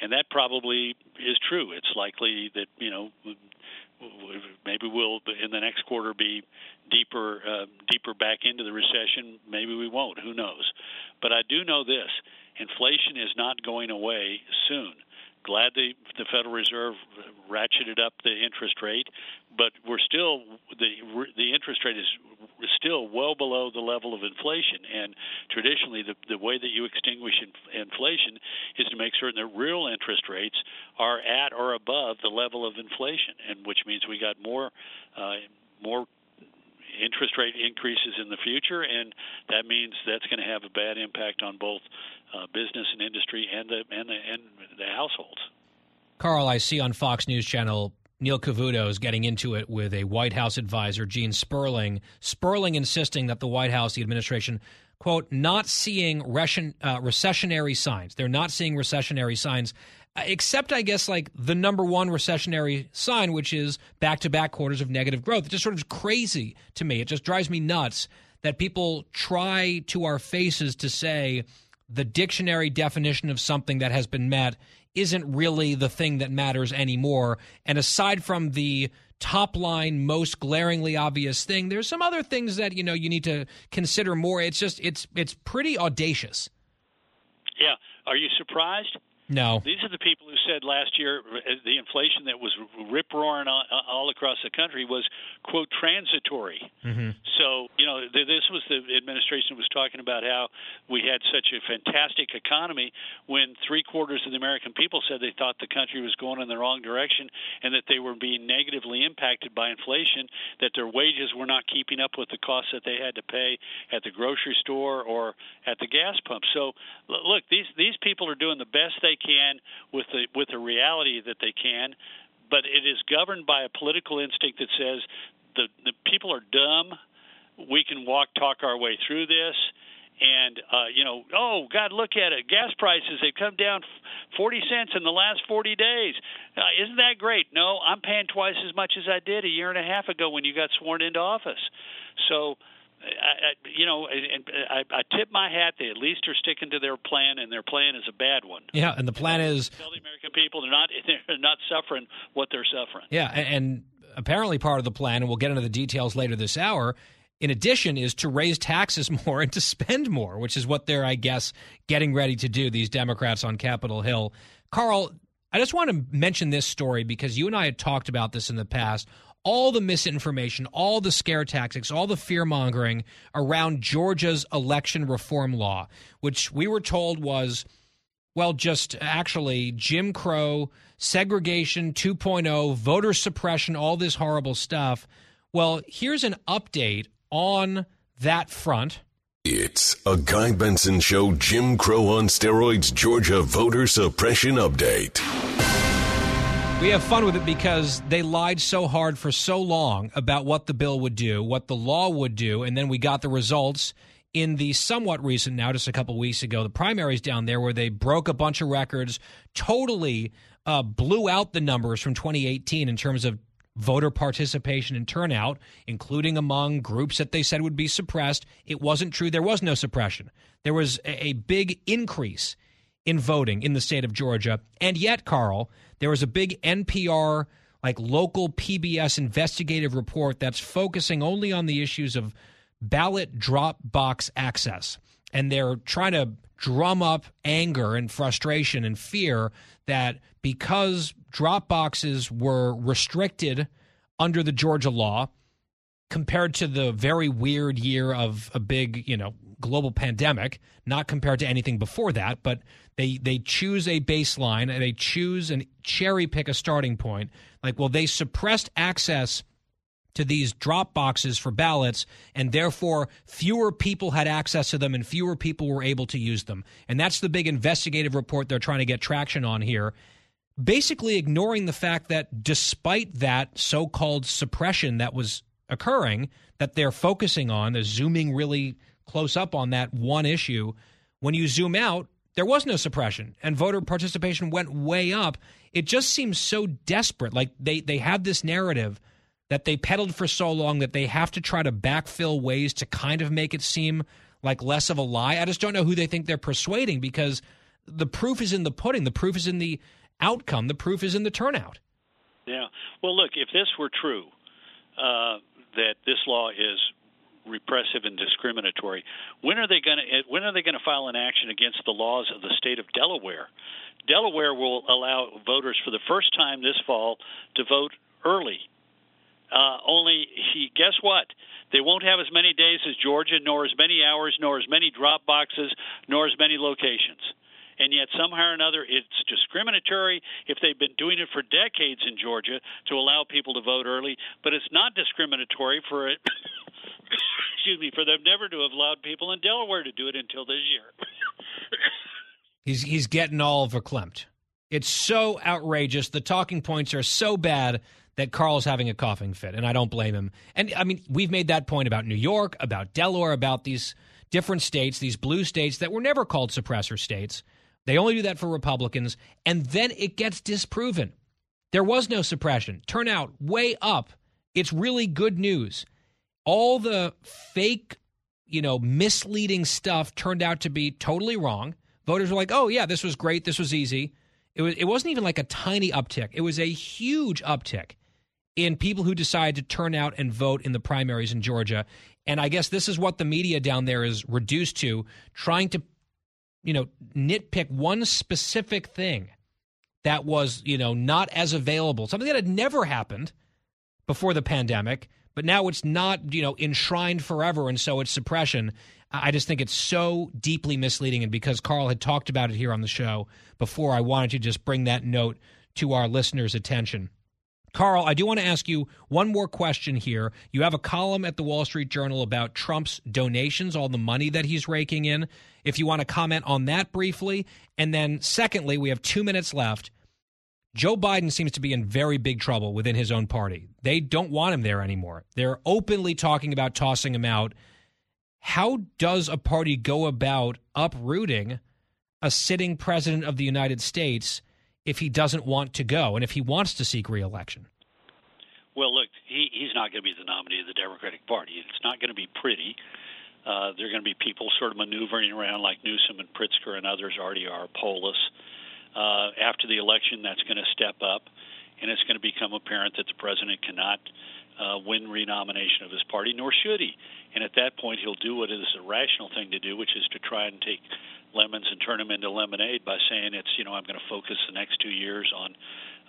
and that probably is true. It's likely that you know maybe we'll in the next quarter be deeper uh, deeper back into the recession. Maybe we won't. Who knows? But I do know this inflation is not going away soon. Glad the the Federal Reserve ratcheted up the interest rate, but we're still the the interest rate is still well below the level of inflation. And traditionally, the the way that you extinguish inflation is to make certain that real interest rates are at or above the level of inflation, and which means we got more uh, more interest rate increases in the future, and that means that's going to have a bad impact on both uh, business and industry and the and the and the households. Karl, I see on Fox News Channel Neil Cavuto is getting into it with a White House advisor, Gene Sperling. Sperling insisting that the White House, the administration, quote, not seeing recession, uh, recessionary signs. They're not seeing recessionary signs, Uh, except, I guess, like the number one recessionary sign, which is back to back quarters of negative growth. It just sort of crazy to me. It just drives me nuts that people try to our faces to say, the dictionary definition of something that has been met isn't really the thing that matters anymore. And aside from the top line, most glaringly obvious thing, there's some other things that you know you need to consider more. It's just it's it's pretty audacious. Yeah. Are you surprised? No. These are the people who said last year uh, the inflation that was rip roaring all across the country was, quote, transitory. Mm-hmm. So, you know, this was the administration was talking about how we had such a fantastic economy when three quarters of the American people said they thought the country was going in the wrong direction and that they were being negatively impacted by inflation, that their wages were not keeping up with the costs that they had to pay at the grocery store or at the gas pump. So, look, these, these people are doing the best they can with the with the reality that they can, but it is governed by a political instinct that says the the people are dumb. We can walk talk our way through this and uh, you know, oh God, look at it. Gas prices they've come down forty cents in the last forty days. Uh, isn't that great? No, I'm paying twice as much as I did a year and a half ago when you got sworn into office. So I, you know, and uh, I, I tip my hat. They at least are sticking to their plan, and their plan is a bad one. Yeah, and the plan is tell the American people they're not they're not suffering what they're suffering. Yeah, and apparently part of the plan, and we'll get into the details later this hour. In addition, is to raise taxes more and to spend more, which is what they're, I guess, getting ready to do. These Democrats on Capitol Hill. Karl, I just want to mention this story because you and I had talked about this in the past all the misinformation, all the scare tactics, all the fear mongering around Georgia's election reform law, which we were told was, well, just actually Jim Crow, segregation 2.0, voter suppression, all this horrible stuff. Well, here's an update on that front. It's a Guy Benson Show Jim Crow on steroids Georgia voter suppression update. We have fun with it because they lied so hard for so long about what the bill would do, what the law would do, and then we got the results in the somewhat recent now, just a couple weeks ago, the primaries down there where they broke a bunch of records, totally uh, blew out the numbers from 2018 in terms of voter participation and turnout, including among groups that they said would be suppressed. It wasn't true. There was no suppression. There was a, a big increase in voting in the state of Georgia. And yet, Karl, there was a big NPR, like local PBS investigative report that's focusing only on the issues of ballot drop box access. And they're trying to drum up anger and frustration and fear that because drop boxes were restricted under the Georgia law, compared to the very weird year of a big, you know, global pandemic, not compared to anything before that, but they they choose a baseline and they choose and cherry pick a starting point. Like, well, they suppressed access to these drop boxes for ballots, and therefore fewer people had access to them and fewer people were able to use them. And that's the big investigative report they're trying to get traction on here. Basically, ignoring the fact that despite that so called suppression that was occurring, that they're focusing on, they're zooming really close up on that one issue. When you zoom out, there was no suppression and voter participation went way up. It just seems so desperate. Like they, they have this narrative that they peddled for so long that they have to try to backfill ways to kind of make it seem like less of a lie. I just don't know who they think they're persuading because the proof is in the pudding. The proof is in the outcome. The proof is in the turnout. Yeah. Well, look, if this were true, uh, that this law is repressive and discriminatory, when are they going to when are they going to file an action against the laws of the state of Delaware? Delaware will allow voters for the first time this fall to vote early. Uh, only, he, guess what? They won't have as many days as Georgia, nor as many hours, nor as many drop boxes, nor as many locations and yet somehow or another it's discriminatory if they've been doing it for decades in Georgia to allow people to vote early, but it's not discriminatory for it. excuse me, for them never to have allowed people in Delaware to do it until this year. he's he's getting all verklempt. It's so outrageous. The talking points are so bad that Karl's having a coughing fit, and I don't blame him. And I mean, we've made that point about New York, about Delaware, about these different states, these blue states that were never called suppressor states. They only do that for Republicans, and then it gets disproven. There was no suppression. Turnout way up. It's really good news. All the fake, you know, misleading stuff turned out to be totally wrong. Voters were like, "Oh yeah, this was great. This was easy." It was it wasn't even like a tiny uptick. It was a huge uptick in people who decided to turn out and vote in the primaries in Georgia. And I guess this is what the media down there is reduced to, trying to you know, nitpick one specific thing that was, you know, not as available, something that had never happened before the pandemic, but now it's not, you know, enshrined forever and so it's suppression. I just think it's so deeply misleading and because Karl had talked about it here on the show before, I wanted to just bring that note to our listeners' attention. Karl, I do want to ask you one more question here. You have a column at the Wall Street Journal about Trump's donations, all the money that he's raking in. If you want to comment on that briefly. And then, secondly, we have two minutes left. Joe Biden seems to be in very big trouble within his own party. They don't want him there anymore. They're openly talking about tossing him out. How does a party go about uprooting a sitting president of the United States? if he doesn't want to go and if he wants to seek reelection? Well, look, he, he's not going to be the nominee of the Democratic Party. It's not going to be pretty. Uh, there are going to be people sort of maneuvering around like Newsom and Pritzker and others already are, Polis. Uh, after the election, that's going to step up, and it's going to become apparent that the president cannot uh, win renomination of his party, nor should he. And at that point, he'll do what is a rational thing to do, which is to try and take lemons and turn them into lemonade by saying it's you know I'm going to focus the next two years on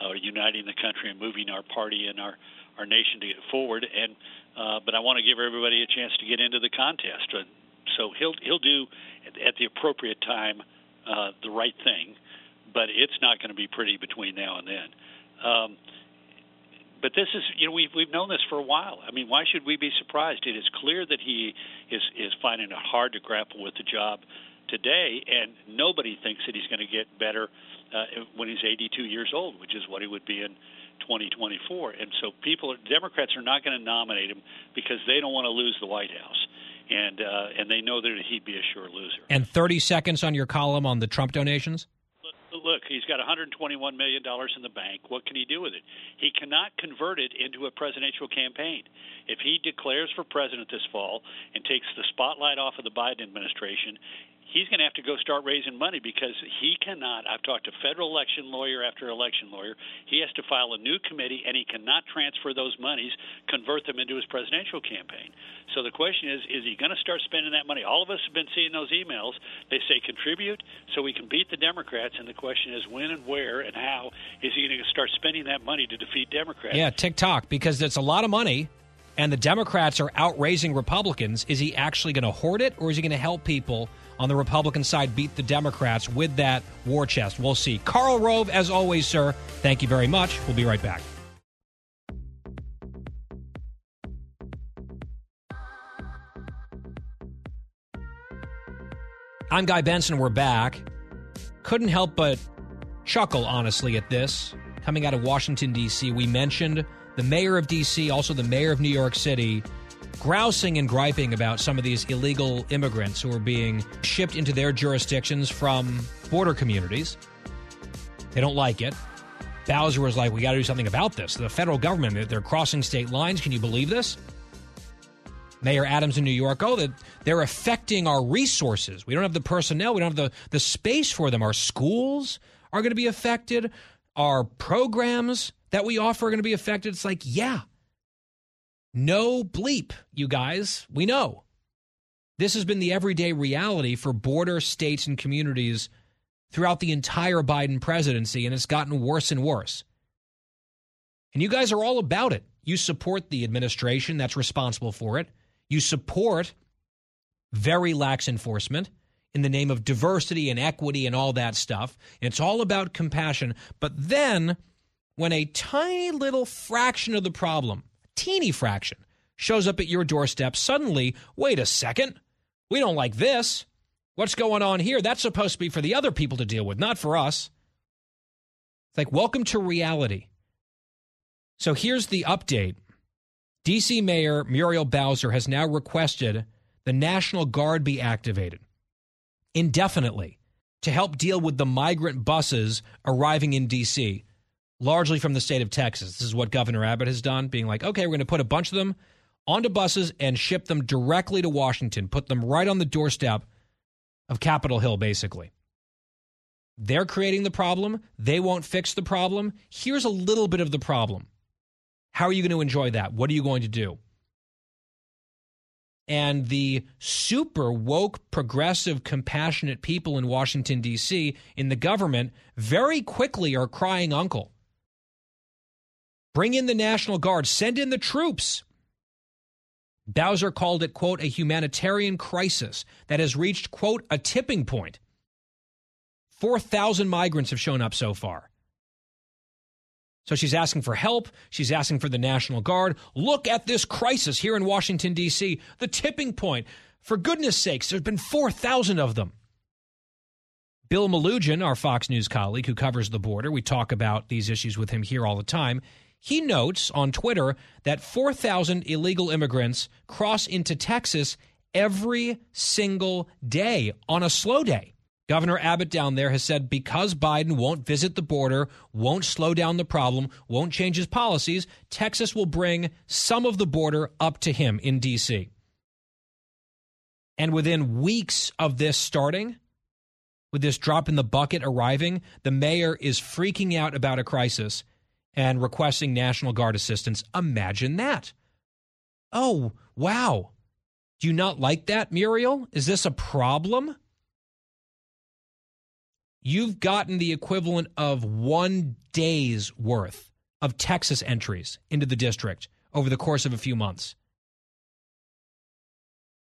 uh, uniting the country and moving our party and our our nation to get forward. And uh, but I want to give everybody a chance to get into the contest. Uh, so he'll he'll do at, at the appropriate time uh, the right thing, but it's not going to be pretty between now and then. Um, but this is you know we've we've known this for a while. I mean, why should we be surprised? It is clear that he is is finding it hard to grapple with the job today, and nobody thinks that he's going to get better uh, when he's 82 years old, which is what he would be in 2024. And so people, Democrats, are not going to nominate him because they don't want to lose the White House, and uh, and they know that he'd be a sure loser. And 30 seconds on your column on the Trump donations look, he's got 121 million dollars in the bank. What can he do with it? He cannot convert it into a presidential campaign. If he declares for president this fall and takes the spotlight off of the Biden administration, he's going to have to go start raising money because he cannot. I've talked to federal election lawyer after election lawyer. He has to file a new committee, and he cannot transfer those monies, convert them into his presidential campaign. So the question is: Is he going to start spending that money? All of us have been seeing those emails. They say contribute so we can beat the Democrats, and the question is when and where and how is he going to start spending that money to defeat Democrats? Yeah, TikTok because it's a lot of money and the Democrats are outraising Republicans, is he actually going to hoard it or is he going to help people on the Republican side beat the Democrats with that war chest. We'll see. Karl Rove, as always, sir, thank you very much. We'll be right back. I'm Guy Benson. We're back. Couldn't help but chuckle, honestly, at this. Coming out of Washington, D.C., we mentioned the mayor of D.C., also the mayor of New York City, grousing and griping about some of these illegal immigrants who are being shipped into their jurisdictions from border communities. They don't like it. Bowser was like, we got to do something about this. The federal government, they're crossing state lines. Can you believe this? Mayor Adams in New York, oh, that they're affecting our resources. We don't have the personnel, we don't have the, the space for them. Our schools are going to be affected. Our programs that we offer are going to be affected. It's like, yeah, no bleep, you guys. We know. This has been the everyday reality for border states and communities throughout the entire Biden presidency, and it's gotten worse and worse. And you guys are all about it. You support the administration that's responsible for it. You support very lax enforcement in the name of diversity and equity and all that stuff. It's all about compassion. But then, when a tiny little fraction of the problem, teeny fraction, shows up at your doorstep, suddenly, wait a second, we don't like this. What's going on here? That's supposed to be for the other people to deal with, not for us. It's like, welcome to reality. So here's the update DC Mayor Muriel Bowser has now requested the National Guard be activated indefinitely to help deal with the migrant buses arriving in DC, largely from the state of Texas. This is what Governor Abbott has done, being like, okay, we're going to put a bunch of them onto buses and ship them directly to Washington, put them right on the doorstep of Capitol Hill, basically. They're creating the problem. They won't fix the problem. Here's a little bit of the problem. How are you going to enjoy that? What are you going to do? And the super woke, progressive, compassionate people in Washington, D.C., in the government, very quickly are crying uncle. Bring in the National Guard, send in the troops. Bowser called it, quote, a humanitarian crisis that has reached, quote, a tipping point. 4,000 migrants have shown up so far. So she's asking for help. She's asking for the National Guard. Look at this crisis here in Washington, D.C., the tipping point. For goodness sakes, there's been 4,000 of them. Bill Melugin, our Fox News colleague who covers the border, we talk about these issues with him here all the time. He notes on Twitter that 4,000 illegal immigrants cross into Texas every single day on a slow day. Governor Abbott down there has said because Biden won't visit the border, won't slow down the problem, won't change his policies, Texas will bring some of the border up to him in D.C. And within weeks of this starting, with this drop in the bucket arriving, the mayor is freaking out about a crisis and requesting National Guard assistance. Imagine that. Oh, wow. Do you not like that, Muriel? Is this a problem? You've gotten the equivalent of one day's worth of Texas entries into the district over the course of a few months.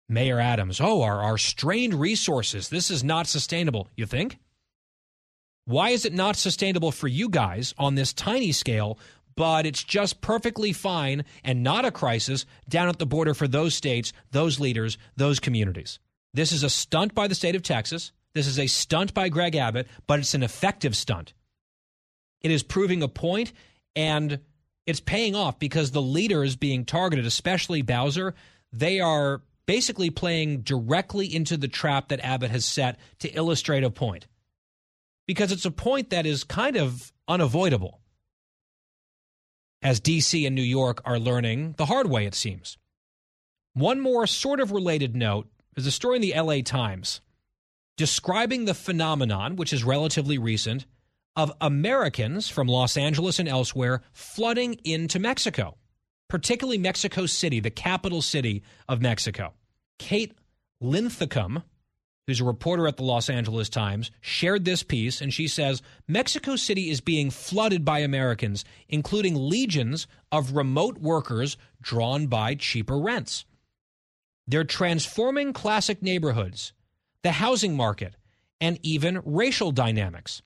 Mayor Adams, oh, our, our strained resources. This is not sustainable. You think? Why is it not sustainable for you guys on this tiny scale, but it's just perfectly fine and not a crisis down at the border for those states, those leaders, those communities? This is a stunt by the state of Texas. This is a stunt by Greg Abbott, but it's an effective stunt. It is proving a point and it's paying off because the leaders being targeted, especially Bowser, they are basically playing directly into the trap that Abbott has set to illustrate a point because it's a point that is kind of unavoidable. As DC and New York are learning the hard way, it seems. One more sort of related note is a story in the LA Times describing the phenomenon, which is relatively recent, of Americans from Los Angeles and elsewhere flooding into Mexico, particularly Mexico City, the capital city of Mexico. Kate Linthicum who's a reporter at the Los Angeles Times, shared this piece, and she says Mexico City is being flooded by Americans, including legions of remote workers drawn by cheaper rents. They're transforming classic neighborhoods, the housing market, and even racial dynamics.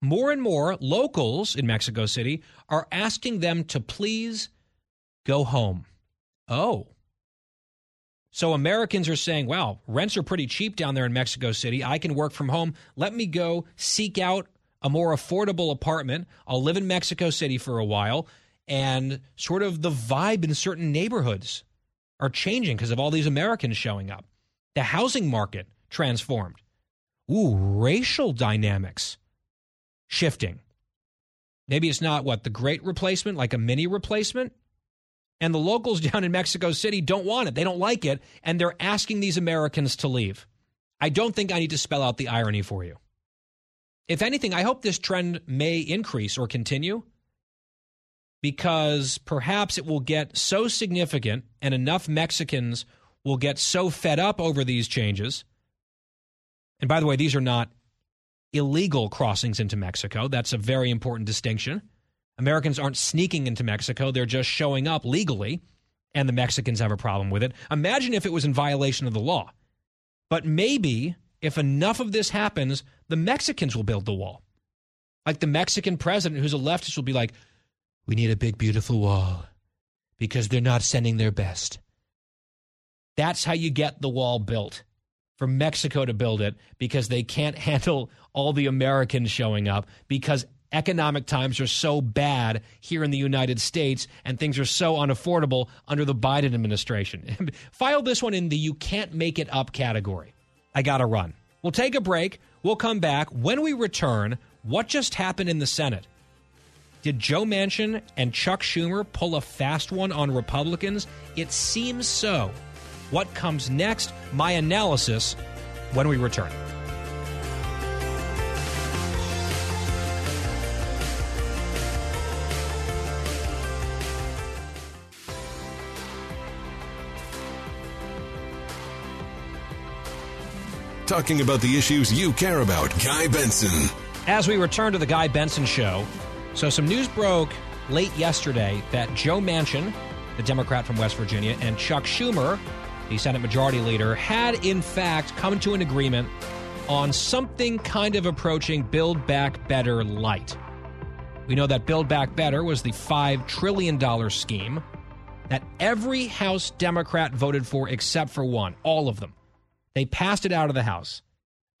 More and more locals in Mexico City are asking them to please go home. Oh, so Americans are saying, wow, rents are pretty cheap down there in Mexico City. I can work from home. Let me go seek out a more affordable apartment. I'll live in Mexico City for a while and sort of the vibe in certain neighborhoods are changing because of all these Americans showing up. The housing market transformed. Ooh, racial dynamics shifting. Maybe it's not what the great replacement, like a mini replacement. And the locals down in Mexico City don't want it. They don't like it. And they're asking these Americans to leave. I don't think I need to spell out the irony for you. If anything, I hope this trend may increase or continue because perhaps it will get so significant and enough Mexicans will get so fed up over these changes. And by the way, these are not illegal crossings into Mexico. That's a very important distinction. Americans aren't sneaking into Mexico, they're just showing up legally, and the Mexicans have a problem with it. Imagine if it was in violation of the law. But maybe if enough of this happens, the Mexicans will build the wall. Like the Mexican president, who's a leftist, will be like, we need a big, beautiful wall because they're not sending their best. That's how you get the wall built for Mexico to build it because they can't handle all the Americans showing up because economic times are so bad here in the United States and things are so unaffordable under the Biden administration. File this one in the you can't make it up category. I got to run. We'll take a break. We'll come back. When we return, what just happened in the Senate? Did Joe Manchin and Chuck Schumer pull a fast one on Republicans? It seems so. What comes next? My analysis when we return. Talking about the issues you care about. Guy Benson. As we return to the Guy Benson Show, so some news broke late yesterday that Joe Manchin, the Democrat from West Virginia, and Chuck Schumer, the Senate Majority Leader, had in fact come to an agreement on something kind of approaching Build Back Better light. We know that Build Back Better was the $5 trillion scheme that every House Democrat voted for except for one, all of them. They passed it out of the House.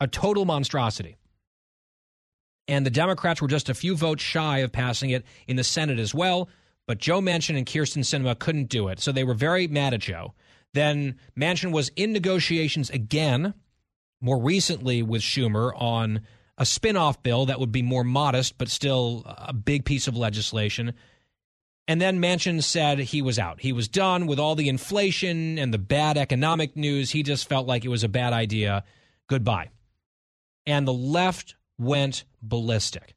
A total monstrosity. And the Democrats were just a few votes shy of passing it in the Senate as well. But Joe Manchin and Kyrsten Sinema couldn't do it. So they were very mad at Joe. Then Manchin was in negotiations again, more recently with Schumer, on a spin off bill that would be more modest, but still a big piece of legislation. And then Manchin said he was out. He was done with all the inflation and the bad economic news. He just felt like it was a bad idea. Goodbye. And the left went ballistic.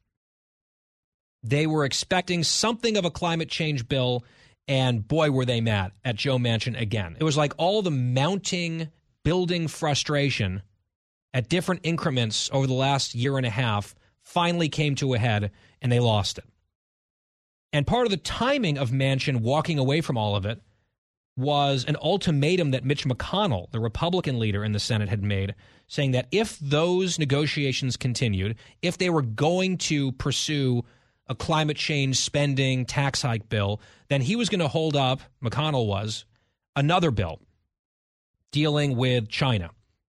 They were expecting something of a climate change bill, and boy, were they mad at Joe Manchin again. It was like all the mounting, building frustration at different increments over the last year and a half finally came to a head, and they lost it. And part of the timing of Manchin walking away from all of it was an ultimatum that Mitch McConnell, the Republican leader in the Senate, had made, saying that if those negotiations continued, if they were going to pursue a climate change spending tax hike bill, then he was going to hold up, McConnell was, another bill dealing with China.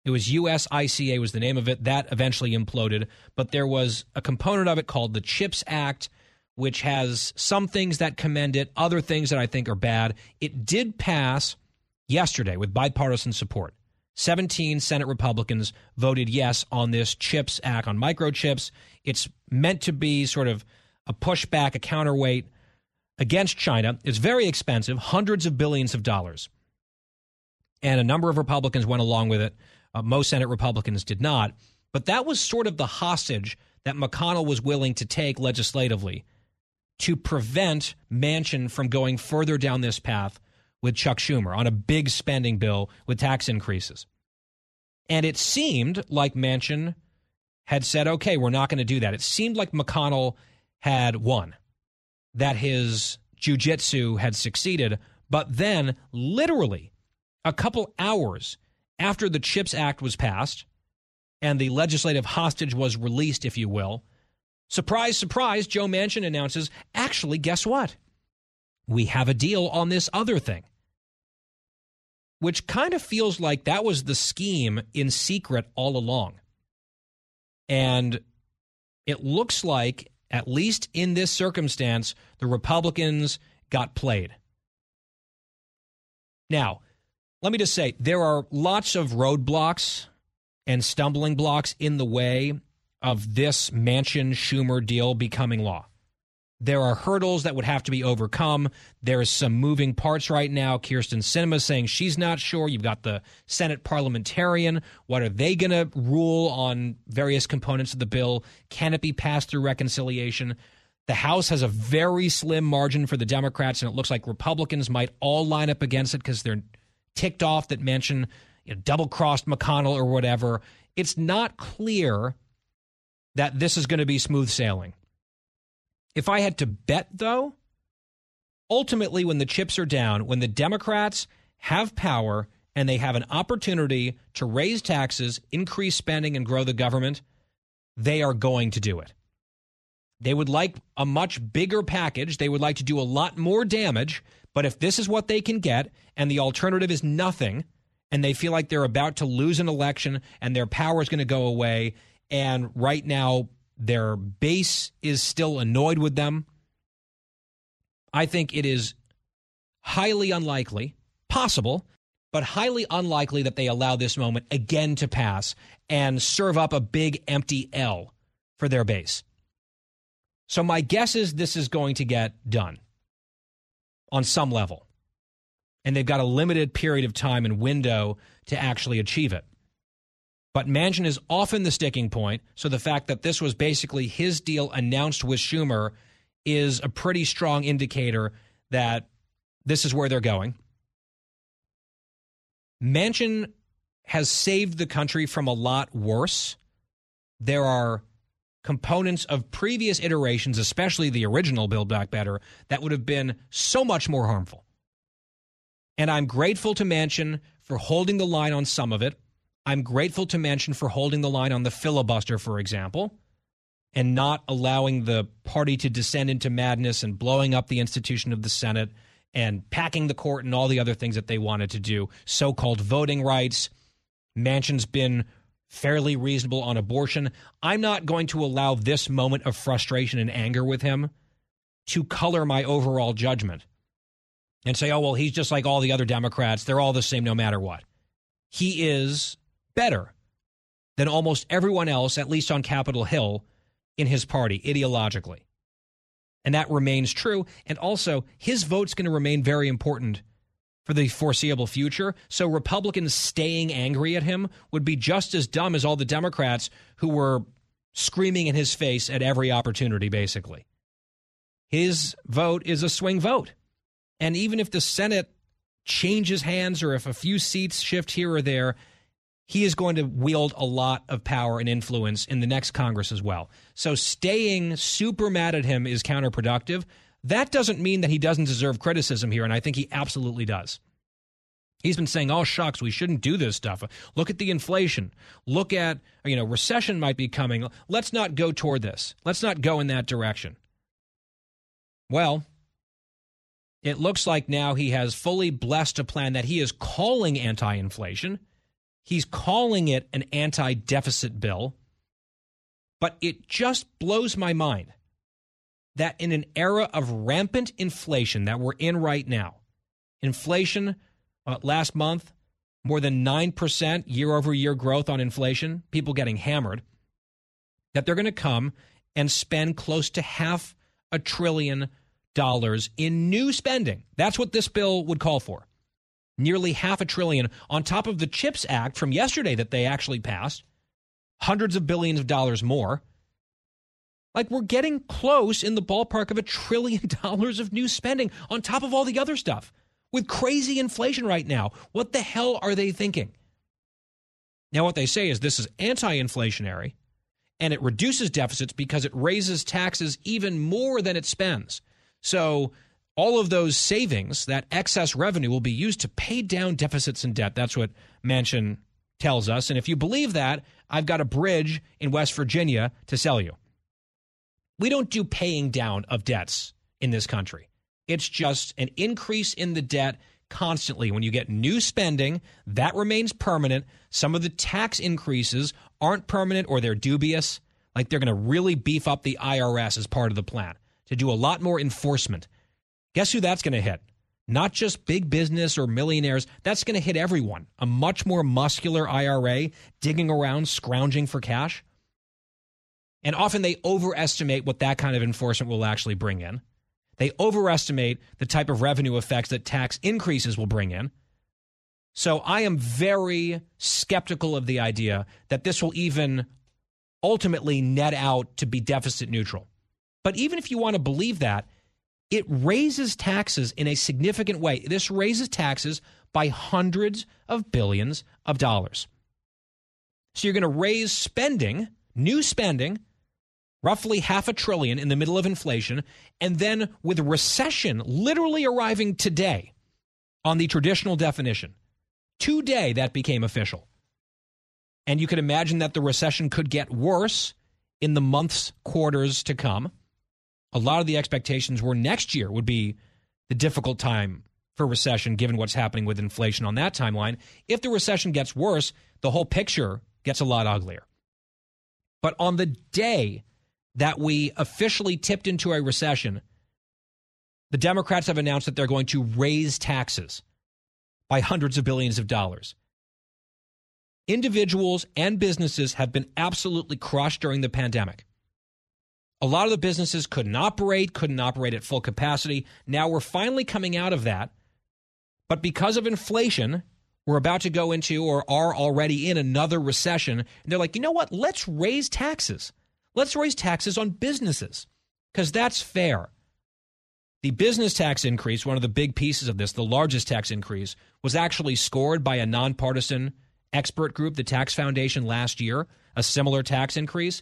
It was USICA was the name of it. That eventually imploded, but there was a component of it called the CHIPS Act which has some things that commend it, other things that I think are bad. It did pass yesterday with bipartisan support. 17 Senate Republicans voted yes on this CHIPS Act on microchips. It's meant to be sort of a pushback, a counterweight against China. It's very expensive, hundreds of billions of dollars. And a number of Republicans went along with it. Uh, most Senate Republicans did not. But that was sort of the hostage that McConnell was willing to take legislatively to prevent Manchin from going further down this path with Chuck Schumer on a big spending bill with tax increases. And it seemed like Manchin had said, okay, we're not going to do that. It seemed like McConnell had won, that his jujitsu had succeeded. But then, literally, a couple hours after the CHIPS Act was passed and the legislative hostage was released, if you will, Surprise, surprise, Joe Manchin announces, actually, guess what? We have a deal on this other thing. Which kind of feels like that was the scheme in secret all along. And it looks like, at least in this circumstance, the Republicans got played. Now, let me just say there are lots of roadblocks and stumbling blocks in the way of this Manchin Schumer deal becoming law. There are hurdles that would have to be overcome. There's some moving parts right now. Kyrsten Sinema saying she's not sure. You've got the Senate parliamentarian. What are they going to rule on various components of the bill? Can it be passed through reconciliation? The House has a very slim margin for the Democrats, and it looks like Republicans might all line up against it because they're ticked off that Manchin you know, double crossed McConnell or whatever. It's not clear that this is going to be smooth sailing. If I had to bet, though, ultimately, when the chips are down, when the Democrats have power and they have an opportunity to raise taxes, increase spending, and grow the government, they are going to do it. They would like a much bigger package. They would like to do a lot more damage. But if this is what they can get and the alternative is nothing, and they feel like they're about to lose an election and their power is going to go away, and right now their base is still annoyed with them, I think it is highly unlikely, possible, but highly unlikely that they allow this moment again to pass and serve up a big empty L for their base. So my guess is this is going to get done on some level. And they've got a limited period of time and window to actually achieve it. But Manchin is often the sticking point. So the fact that this was basically his deal announced with Schumer is a pretty strong indicator that this is where they're going. Manchin has saved the country from a lot worse. There are components of previous iterations, especially the original Build Back Better, that would have been so much more harmful. And I'm grateful to Manchin for holding the line on some of it. I'm grateful to Manchin for holding the line on the filibuster, for example, and not allowing the party to descend into madness and blowing up the institution of the Senate and packing the court and all the other things that they wanted to do. So called voting rights. Manchin's been fairly reasonable on abortion. I'm not going to allow this moment of frustration and anger with him to color my overall judgment and say, oh, well, he's just like all the other Democrats. They're all the same no matter what. He is better than almost everyone else, at least on Capitol Hill, in his party ideologically. And that remains true. And also, his vote's going to remain very important for the foreseeable future. So Republicans staying angry at him would be just as dumb as all the Democrats who were screaming in his face at every opportunity, basically. His vote is a swing vote. And even if the Senate changes hands or if a few seats shift here or there, he is going to wield a lot of power and influence in the next Congress as well. So staying super mad at him is counterproductive. That doesn't mean that he doesn't deserve criticism here, and I think he absolutely does. He's been saying, "Oh shucks, we shouldn't do this stuff. Look at the inflation. Look at you know recession might be coming. Let's not go toward this. Let's not go in that direction." Well, it looks like now he has fully blessed a plan that he is calling anti-inflation. He's calling it an anti-deficit bill. But it just blows my mind that in an era of rampant inflation that we're in right now, inflation uh, last month, more than 9% year over year growth on inflation, people getting hammered, that they're going to come and spend close to half a trillion dollars in new spending. That's what this bill would call for. Nearly half a trillion on top of the CHIPS Act from yesterday that they actually passed, hundreds of billions of dollars more. Like we're getting close in the ballpark of a trillion dollars of new spending on top of all the other stuff. With crazy inflation right now, what the hell are they thinking? Now, what they say is this is anti inflationary and it reduces deficits because it raises taxes even more than it spends. So, all of those savings, that excess revenue, will be used to pay down deficits and debt. That's what Manchin tells us. And if you believe that, I've got a bridge in West Virginia to sell you. We don't do paying down of debts in this country. It's just an increase in the debt constantly. When you get new spending, that remains permanent. Some of the tax increases aren't permanent or they're dubious. Like they're going to really beef up the IRS as part of the plan to do a lot more enforcement. Guess who that's going to hit? not just big business or millionaires. That's going to hit everyone. A much more muscular IRA digging around, scrounging for cash. And often they overestimate what that kind of enforcement will actually bring in. They overestimate the type of revenue effects that tax increases will bring in. So I am very skeptical of the idea that this will even ultimately net out to be deficit neutral. But even if you want to believe that, it raises taxes in a significant way. This raises taxes by hundreds of billions of dollars. So you're going to raise spending, new spending, roughly half a trillion in the middle of inflation, and then with recession literally arriving today on the traditional definition, today that became official. And you could imagine that the recession could get worse in the months, quarters to come. A lot of the expectations were next year would be the difficult time for recession, given what's happening with inflation on that timeline. If the recession gets worse, the whole picture gets a lot uglier. But on the day that we officially tipped into a recession, the Democrats have announced that they're going to raise taxes by hundreds of billions of dollars. Individuals and businesses have been absolutely crushed during the pandemic. A lot of the businesses couldn't operate, couldn't operate at full capacity. Now we're finally coming out of that. But because of inflation, we're about to go into or are already in another recession. And they're like, you know what? Let's raise taxes. Let's raise taxes on businesses because that's fair. The business tax increase, one of the big pieces of this, the largest tax increase, was actually scored by a nonpartisan expert group, the Tax Foundation, last year, a similar tax increase.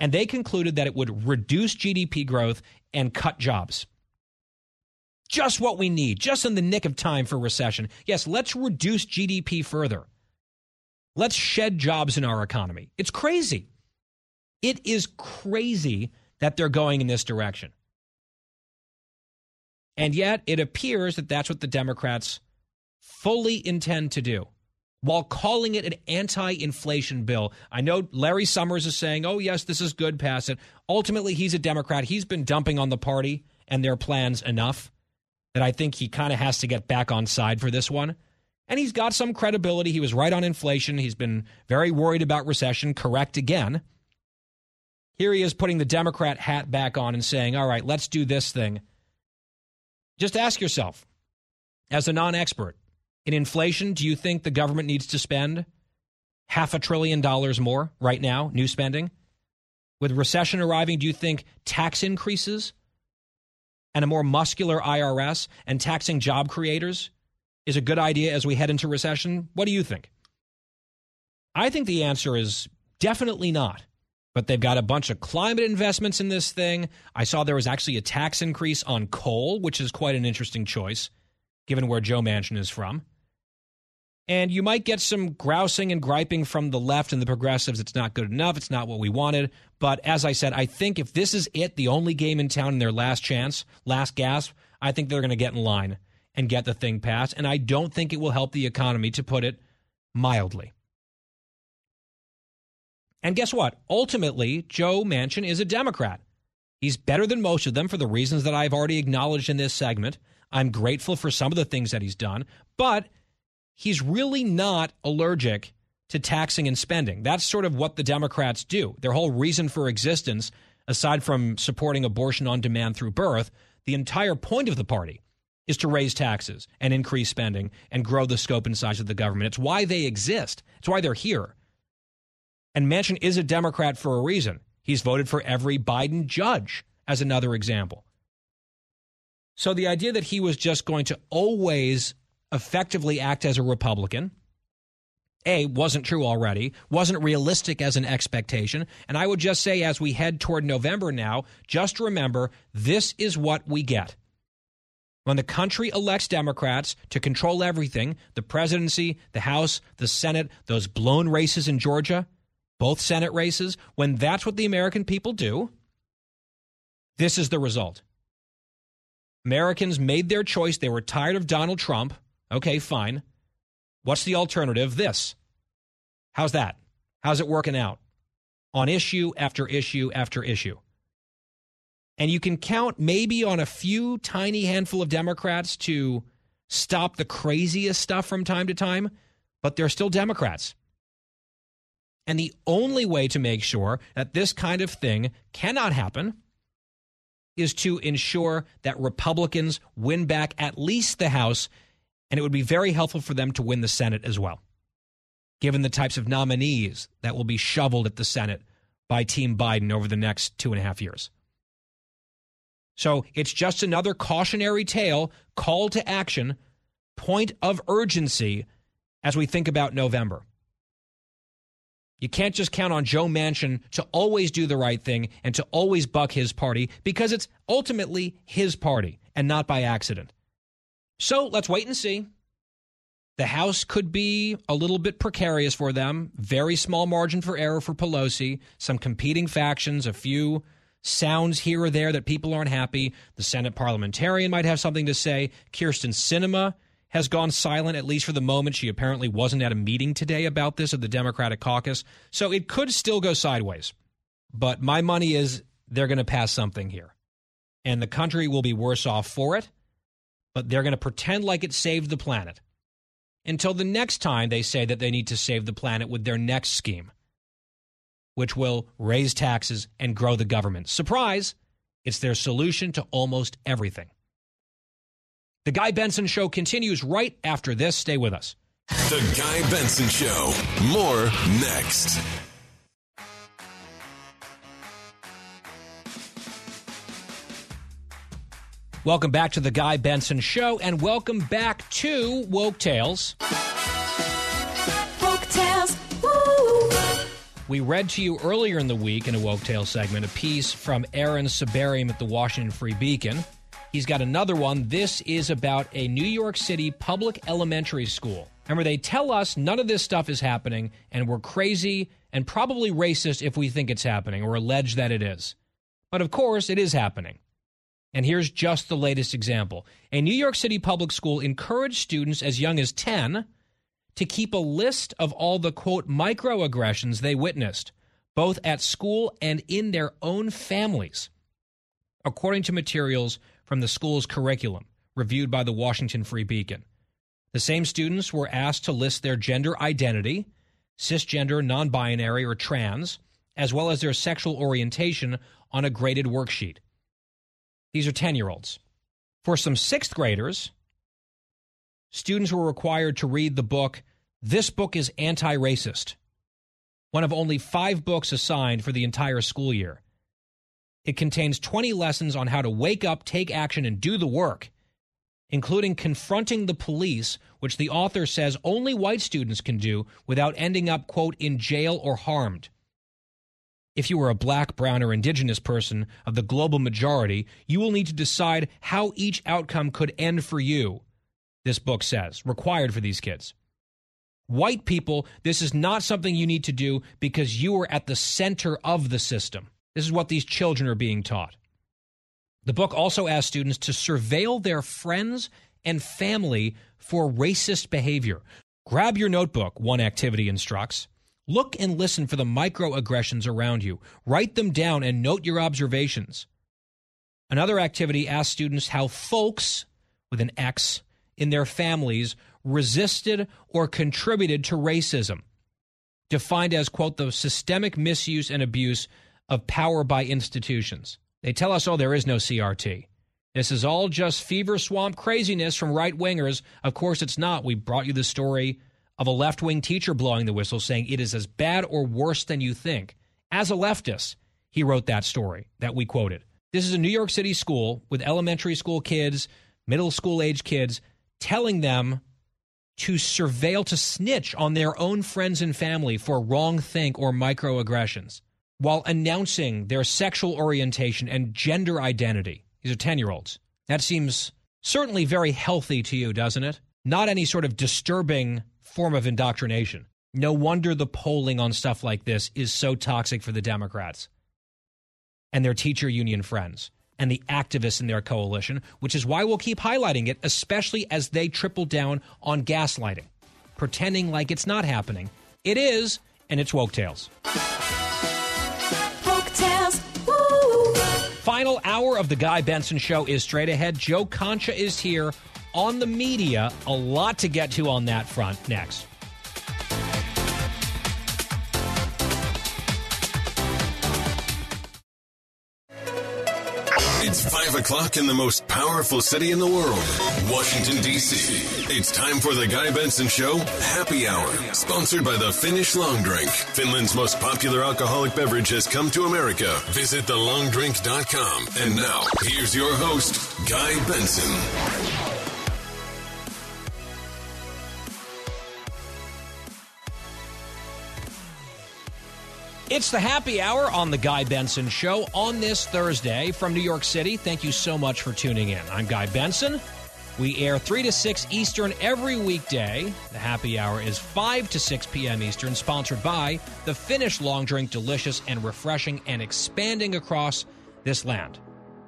And they concluded that it would reduce GDP growth and cut jobs. Just what we need, just in the nick of time for recession. Yes, let's reduce GDP further. Let's shed jobs in our economy. It's crazy. It is crazy that they're going in this direction. And yet, it appears that that's what the Democrats fully intend to do while calling it an anti inflation bill. I know Larry Summers is saying, oh, yes, this is good, pass it. Ultimately, he's a Democrat. He's been dumping on the party and their plans enough that I think he kind of has to get back on side for this one. And he's got some credibility. He was right on inflation. He's been very worried about recession, correct again. Here he is putting the Democrat hat back on and saying, all right, let's do this thing. Just ask yourself, as a non expert, in inflation, do you think the government needs to spend half a trillion dollars more right now, new spending? With recession arriving, do you think tax increases and a more muscular IRS and taxing job creators is a good idea as we head into recession? What do you think? I think the answer is definitely not but they've got a bunch of climate investments in this thing. I saw there was actually a tax increase on coal, which is quite an interesting choice, given where Joe Manchin is from. And you might get some grousing and griping from the left and the progressives. It's not good enough. It's not what we wanted. But as I said, I think if this is it, the only game in town in their last chance, last gasp, I think they're going to get in line and get the thing passed. And I don't think it will help the economy, to put it mildly. And guess what? Ultimately, Joe Manchin is a Democrat. He's better than most of them for the reasons that I've already acknowledged in this segment. I'm grateful for some of the things that he's done, but he's really not allergic to taxing and spending. That's sort of what the Democrats do. Their whole reason for existence, aside from supporting abortion on demand through birth, the entire point of the party is to raise taxes and increase spending and grow the scope and size of the government. It's why they exist, it's why they're here. And Manchin is a Democrat for a reason. He's voted for every Biden judge, as another example. So the idea that he was just going to always effectively act as a Republican, A, wasn't true already, wasn't realistic as an expectation. And I would just say, as we head toward November now, just remember this is what we get. When the country elects Democrats to control everything the presidency, the House, the Senate, those blown races in Georgia both Senate races, when that's what the American people do, this is the result. Americans made their choice. They were tired of Donald Trump. Okay, fine. What's the alternative? This. How's that? How's it working out? On issue after issue after issue. And you can count maybe on a few tiny handful of Democrats to stop the craziest stuff from time to time, but they're still Democrats. And the only way to make sure that this kind of thing cannot happen is to ensure that Republicans win back at least the House, and it would be very helpful for them to win the Senate as well, given the types of nominees that will be shoveled at the Senate by Team Biden over the next two and a half years. So it's just another cautionary tale, call to action, point of urgency as we think about November. You can't just count on Joe Manchin to always do the right thing and to always buck his party because it's ultimately his party and not by accident. So let's wait and see. The House could be a little bit precarious for them. Very small margin for error for Pelosi. Some competing factions, a few sounds here or there that people aren't happy. The Senate parliamentarian might have something to say. Kyrsten Sinema has gone silent, at least for the moment. She apparently wasn't at a meeting today about this at the Democratic caucus. So it could still go sideways. But my money is they're going to pass something here. And the country will be worse off for it. But they're going to pretend like it saved the planet until the next time they say that they need to save the planet with their next scheme, which will raise taxes and grow the government. Surprise! It's their solution to almost everything. The Guy Benson Show continues right after this. Stay with us. The Guy Benson Show. More next. Welcome back to the Guy Benson Show, and welcome back to Woke Tales. Woke Tales. Woo. We read to you earlier in the week in a Woke Tales segment a piece from Aaron Sibarium at the Washington Free Beacon. He's got another one. This is about a New York City public elementary school. Remember, they tell us none of this stuff is happening, and we're crazy and probably racist if we think it's happening or allege that it is. But of course, it is happening. And here's just the latest example. A New York City public school encouraged students as young as 10 to keep a list of all the quote microaggressions they witnessed, both at school and in their own families, according to materials from the school's curriculum reviewed by the Washington Free Beacon. The same students were asked to list their gender identity, cisgender, non binary, or trans, as well as their sexual orientation on a graded worksheet. These are 10 year olds. For some sixth graders, students were required to read the book, This Book is Anti Racist, one of only five books assigned for the entire school year. It contains 20 lessons on how to wake up, take action, and do the work, including confronting the police, which the author says only white students can do without ending up, quote, in jail or harmed. If you are a black, brown, or indigenous person of the global majority, you will need to decide how each outcome could end for you, this book says, required for these kids. White people, this is not something you need to do because you are at the center of the system. This is what these children are being taught. The book also asks students to surveil their friends and family for racist behavior. Grab your notebook, one activity instructs. Look and listen for the microaggressions around you. Write them down and note your observations. Another activity asks students how folks, with an X, in their families resisted or contributed to racism, defined as, quote, the systemic misuse and abuse of power by institutions. They tell us, oh, there is no CRT. This is all just fever swamp craziness from right wingers. Of course, it's not. We brought you the story of a left wing teacher blowing the whistle saying it is as bad or worse than you think. As a leftist, he wrote that story that we quoted. This is a New York City school with elementary school kids, middle school age kids, telling them to surveil, to snitch on their own friends and family for wrong think or microaggressions while announcing their sexual orientation and gender identity. These are 10 year olds. That seems certainly very healthy to you, doesn't it? Not any sort of disturbing form of indoctrination. No wonder the polling on stuff like this is so toxic for the Democrats and their teacher union friends and the activists in their coalition, which is why we'll keep highlighting it, especially as they triple down on gaslighting, pretending like it's not happening. It is, and it's woke tales. final hour of the Guy Benson Show is straight ahead. Joe Concha is here on the media. A lot to get to on that front next. It's 5 o'clock in the most powerful city in the world, Washington, D.C. It's time for the Guy Benson Show Happy Hour, sponsored by the Finnish Long Drink. Finland's most popular alcoholic beverage has come to America. Visit thelongdrink.com. And now, here's your host, Guy Benson. It's the happy hour on the Guy Benson Show on this Thursday from New York City. Thank you so much for tuning in. I'm Guy Benson. We air 3 to 6 Eastern every weekday. The happy hour is 5 to 6 p.m. Eastern, sponsored by the Finnish long drink, delicious and refreshing and expanding across this land.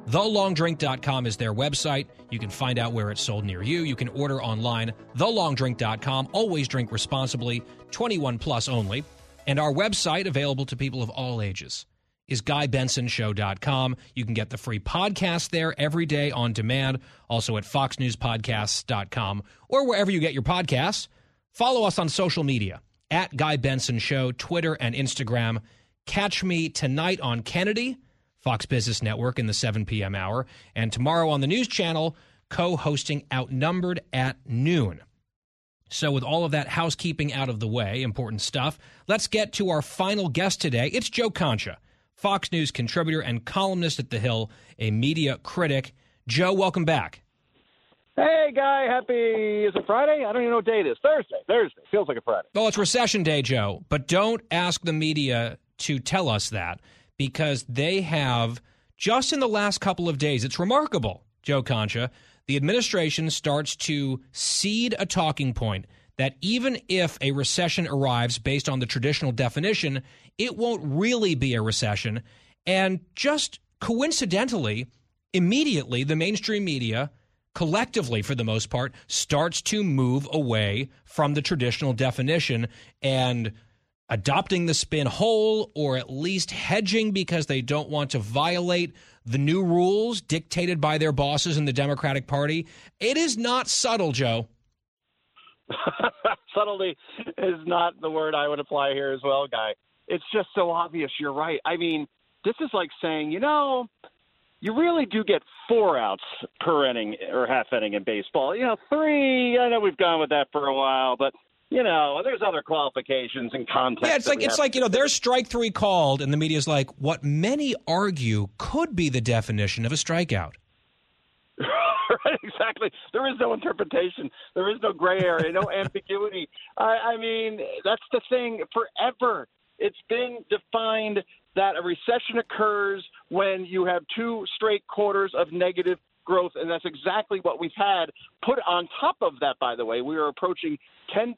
TheLongDrink.com is their website. You can find out where it's sold near you. You can order online. TheLongDrink.com. Always drink responsibly, 21 plus only. And our website, available to people of all ages, is GuyBensonShow.com. You can get the free podcast there every day on demand, also at FoxNewsPodcasts.com or wherever you get your podcasts. Follow us on social media at Guy Benson Show, Twitter and Instagram. Catch me tonight on Kennedy, Fox Business Network in the 7 p.m. hour, and tomorrow on the News Channel, co hosting Outnumbered at noon. So, with all of that housekeeping out of the way, important stuff, let's get to our final guest today. It's Joe Concha, Fox News contributor and columnist at The Hill, a media critic. Joe, welcome back. Hey, guy, happy. Is it Friday? I don't even know what day it is. Thursday. Thursday. Feels like a Friday. Well, it's recession day, Joe, but don't ask the media to tell us that because they have, just in the last couple of days, it's remarkable, Joe Concha, the administration starts to seed a talking point that even if a recession arrives based on the traditional definition, it won't really be a recession. And just coincidentally, immediately, the mainstream media, collectively for the most part, starts to move away from the traditional definition and adopting the spin whole or at least hedging because they don't want to violate the new rules dictated by their bosses in the Democratic Party. It is not subtle, Joe. Subtlety is not the word I would apply here as well, guy. It's just so obvious. You're right. I mean, this is like saying, you know, you really do get four outs per inning or half inning in baseball. You know, three. I know we've gone with that for a while, but you know, there's other qualifications and context. Yeah, it's like it's like you know, there's strike three called, and the media's like, what many argue could be the definition of a strikeout. right, exactly. There is no interpretation. There is no gray area, no ambiguity. I, I mean, that's the thing. Forever, it's been defined that a recession occurs when you have two straight quarters of negative growth, and that's exactly what we've had. Put on top of that, by the way, we are approaching 10%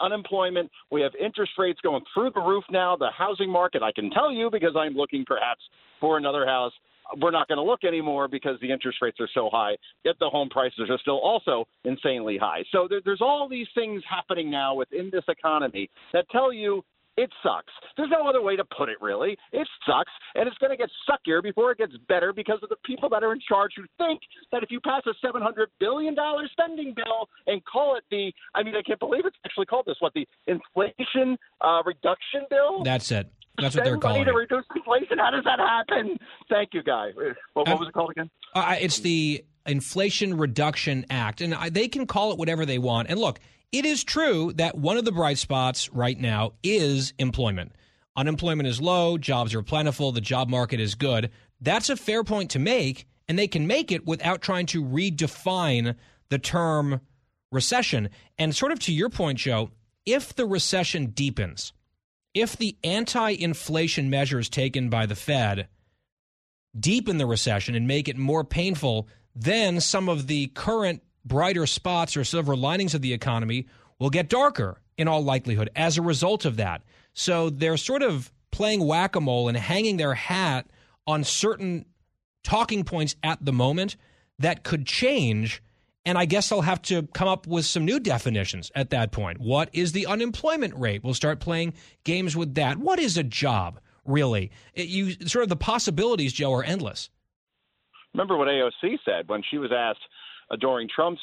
unemployment. We have interest rates going through the roof now. The housing market, I can tell you because I'm looking perhaps for another house. We're not going to look anymore because the interest rates are so high. Yet the home prices are still also insanely high. So there, there's all these things happening now within this economy that tell you it sucks. There's no other way to put it, really. It sucks, and it's going to get suckier before it gets better because of the people that are in charge who think that if you pass a $700 billion spending bill and call it the, I mean, I can't believe it's actually called this, what, the Inflation uh, Reduction Bill? That's it. That's what they're calling to it. reduce inflation. How does that happen? Thank you, Guy. What, what was it called again? Uh, it's the Inflation Reduction Act, and I, they can call it whatever they want. And look, it is true that one of the bright spots right now is employment. Unemployment is low, jobs are plentiful, the job market is good. That's a fair point to make, and they can make it without trying to redefine the term recession. And sort of to your point, Joe, if the recession deepens, if the anti inflation measures taken by the Fed deepen the recession and make it more painful, then some of the current brighter spots or silver linings of the economy will get darker in all likelihood as a result of that. So they're sort of playing whack a mole and hanging their hat on certain talking points at the moment that could change. And I guess they'll have to come up with some new definitions at that point. What is the unemployment rate? We'll start playing games with that. What is a job, really? It, you sort of the possibilities, Joe, are endless. Remember what AOC said when she was asked uh, during Trump's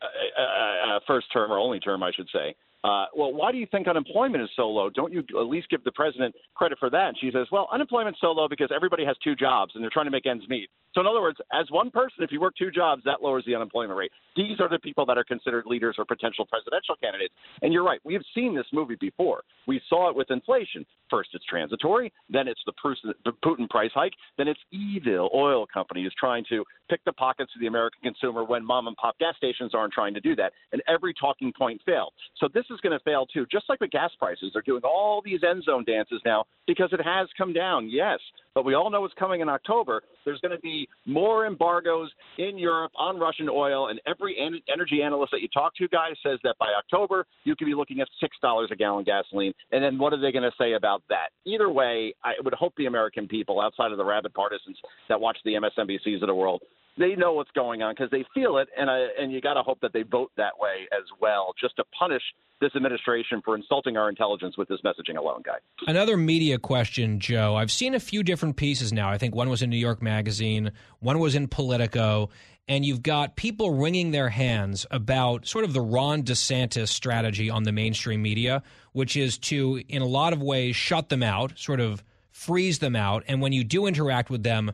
uh, uh, uh, first term or only term, I should say. Uh, well, why do you think unemployment is so low? Don't you at least give the president credit for that? And she says, well, unemployment's so low because everybody has two jobs and they're trying to make ends meet. So, in other words, as one person, if you work two jobs, that lowers the unemployment rate. These are the people that are considered leaders or potential presidential candidates. And you're right, we have seen this movie before. We saw it with inflation. First, it's transitory, then it's the Putin price hike, then it's evil oil companies trying to pick the pockets of the American consumer when mom and pop gas stations aren't trying to do that. And every talking point failed. So this is going to fail too. Just like with gas prices, they're doing all these end zone dances now because it has come down, yes. But we all know what's coming in October. There's going to be more embargoes in Europe on Russian oil, and every energy analyst that you talk to, guys, says that by October you could be looking at six dollars a gallon gasoline. And then what are they going to say about that? Either way, I would hope the American people, outside of the rabid partisans that watch the MSNBCs of the world, they know what's going on because they feel it, and I, and you got to hope that they vote that way as well, just to punish this administration for insulting our intelligence with this messaging alone, guy. Another media question, Joe. I've seen a few different pieces now. I think one was in New York Magazine, one was in Politico, and you've got people wringing their hands about sort of the Ron DeSantis strategy on the mainstream media, which is to, in a lot of ways, shut them out, sort of freeze them out, and when you do interact with them,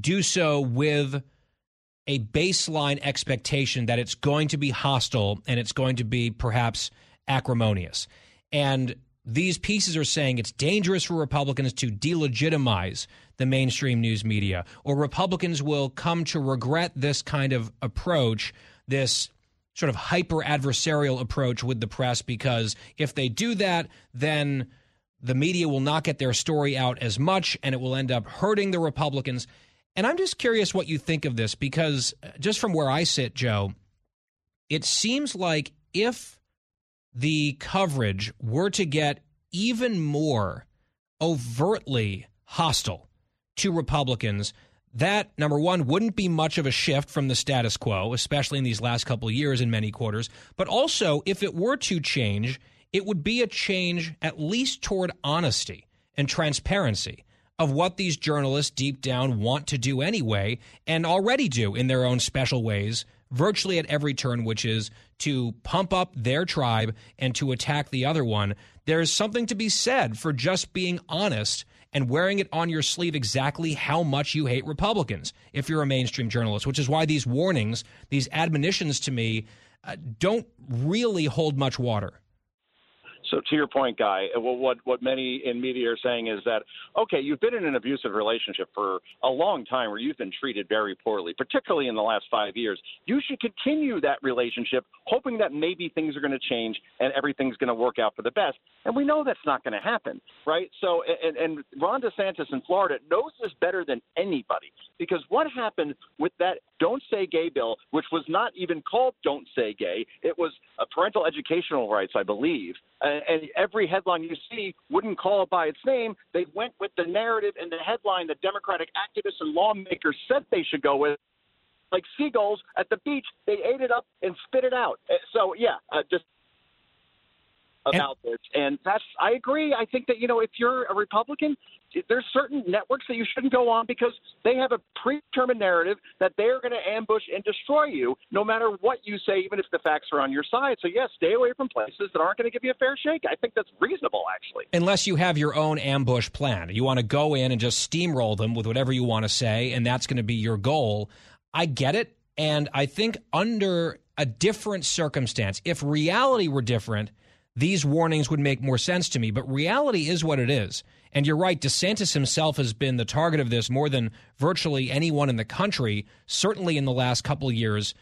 do so with a baseline expectation that it's going to be hostile and it's going to be perhaps acrimonious. And these pieces are saying it's dangerous for Republicans to delegitimize the mainstream news media, or Republicans will come to regret this kind of approach, this sort of hyper adversarial approach with the press, because if they do that, then the media will not get their story out as much and it will end up hurting the Republicans. And I'm just curious what you think of this because uh, just from where I sit, Joe, it seems like if the coverage were to get even more overtly hostile to Republicans, that number one wouldn't be much of a shift from the status quo, especially in these last couple of years in many quarters. But also, if it were to change, it would be a change at least toward honesty and transparency of what these journalists deep down want to do anyway and already do in their own special ways virtually at every turn, which is to pump up their tribe and to attack the other one. There is something to be said for just being honest and wearing it on your sleeve exactly how much you hate Republicans if you're a mainstream journalist, which is why these warnings, these admonitions to me, uh, don't really hold much water. So to your point, Guy, uh, what what many in media are saying is that okay, you've been in an abusive relationship for a long time where you've been treated very poorly, particularly in the last five years. You should continue that relationship, hoping that maybe things are going to change and everything's going to work out for the best. And we know that's not going to happen, right? So and, and Ron DeSantis in Florida knows this better than anybody because what happened with that "Don't Say Gay" bill, which was not even called "Don't Say Gay," it was a parental educational rights, I believe and every headline you see wouldn't call it by its name. They went with the narrative and the headline that Democratic activists and lawmakers said they should go with. Like seagulls at the beach, they ate it up and spit it out. Uh, so yeah, uh, just about and, this, and that's I agree. I think that you know if you're a Republican, there's certain networks that you shouldn't go on because they have a predetermined narrative that they're going to ambush and destroy you no matter what you say, even if the facts are on your side. So, yes, stay away from places that aren't going to give you a fair shake. I think that's reasonable, actually. Unless you have your own ambush plan. You want to go in and just steamroll them with whatever you want to say, and that's going to be your goal. I get it. And I think under a different circumstance, if reality were different, these warnings would make more sense to me. But reality is what it is. And you're right, DeSantis himself has been the target of this more than virtually anyone in the country, certainly in the last couple of years,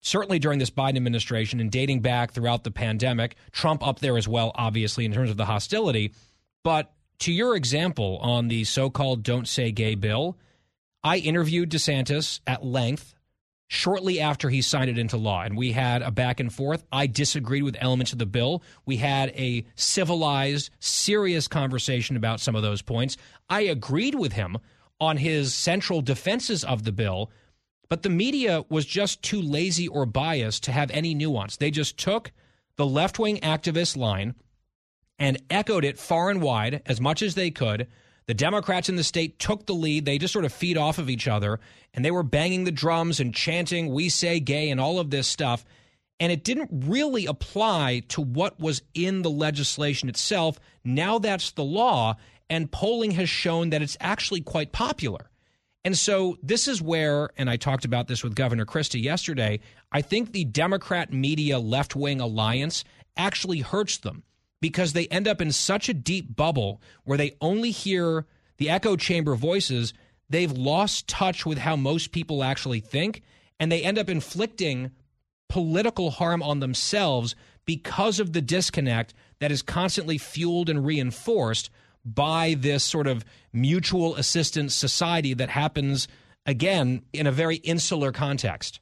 certainly during this Biden administration and dating back throughout the pandemic. Trump up there as well, obviously, in terms of the hostility. But to your example on the so called Don't Say Gay bill, I interviewed DeSantis at length shortly after he signed it into law. And we had a back and forth. I disagreed with elements of the bill. We had a civilized, serious conversation about some of those points. I agreed with him on his central defenses of the bill, but the media was just too lazy or biased to have any nuance. They just took the left wing activist line and echoed it far and wide as much as they could The Democrats in the state took the lead. They just sort of feed off of each other, and they were banging the drums and chanting, We say gay, and all of this stuff. And it didn't really apply to what was in the legislation itself. Now that's the law, and polling has shown that it's actually quite popular. And so this is where, and I talked about this with Governor Christie yesterday, I think the Democrat media left wing alliance actually hurts them because they end up in such a deep bubble where they only hear the echo chamber voices. They've lost touch with how most people actually think, and they end up inflicting political harm on themselves because of the disconnect that is constantly fueled and reinforced by this sort of mutual assistance society that happens, again, in a very insular context.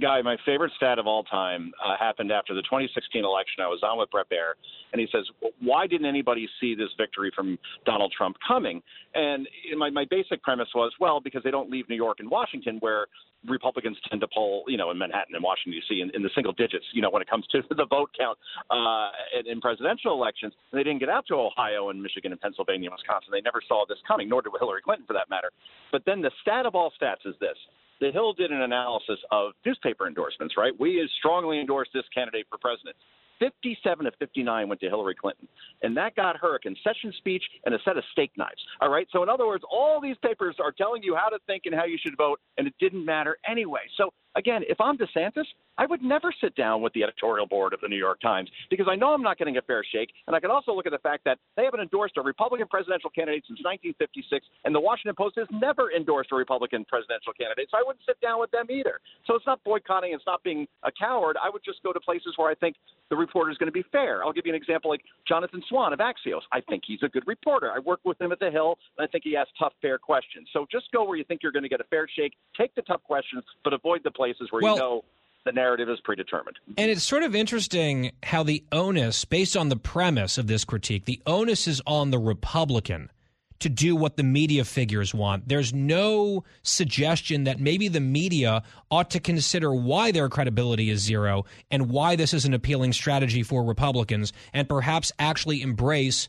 Guy, my favorite stat of all time uh, happened after the 2016 election. I was on with Bret Baier, and he says, "Why didn't anybody see this victory from Donald Trump coming?" And my, my basic premise was, well, because they don't leave New York and Washington, where Republicans tend to poll, you know, in Manhattan and Washington D.C. In, in the single digits, you know, when it comes to the vote count uh, in, in presidential elections. They didn't get out to Ohio and Michigan and Pennsylvania and Wisconsin. They never saw this coming, nor did Hillary Clinton, for that matter. But then the stat of all stats is this: the Hill did an analysis of newspaper endorsements, right? We strongly endorse this candidate for president. 57 of 59 went to Hillary Clinton. And that got her a concession speech and a set of steak knives. All right. So, in other words, all these papers are telling you how to think and how you should vote, and it didn't matter anyway. So, again, if I'm DeSantis, I would never sit down with the editorial board of the New York Times because I know I'm not getting a fair shake. And I can also look at the fact that they haven't endorsed a Republican presidential candidate since 1956, and the Washington Post has never endorsed a Republican presidential candidate. So I wouldn't sit down with them either. So it's not boycotting, it's not being a coward. I would just go to places where I think the reporter is going to be fair. I'll give you an example like Jonathan Swan of Axios. I think he's a good reporter. I worked with him at the Hill, and I think he asks tough, fair questions. So just go where you think you're going to get a fair shake. Take the tough questions, but avoid the places where Well- you know the narrative is predetermined. And it's sort of interesting how the onus, based on the premise of this critique, the onus is on the Republican to do what the media figures want. There's no suggestion that maybe the media ought to consider why their credibility is zero and why this is an appealing strategy for Republicans and perhaps actually embrace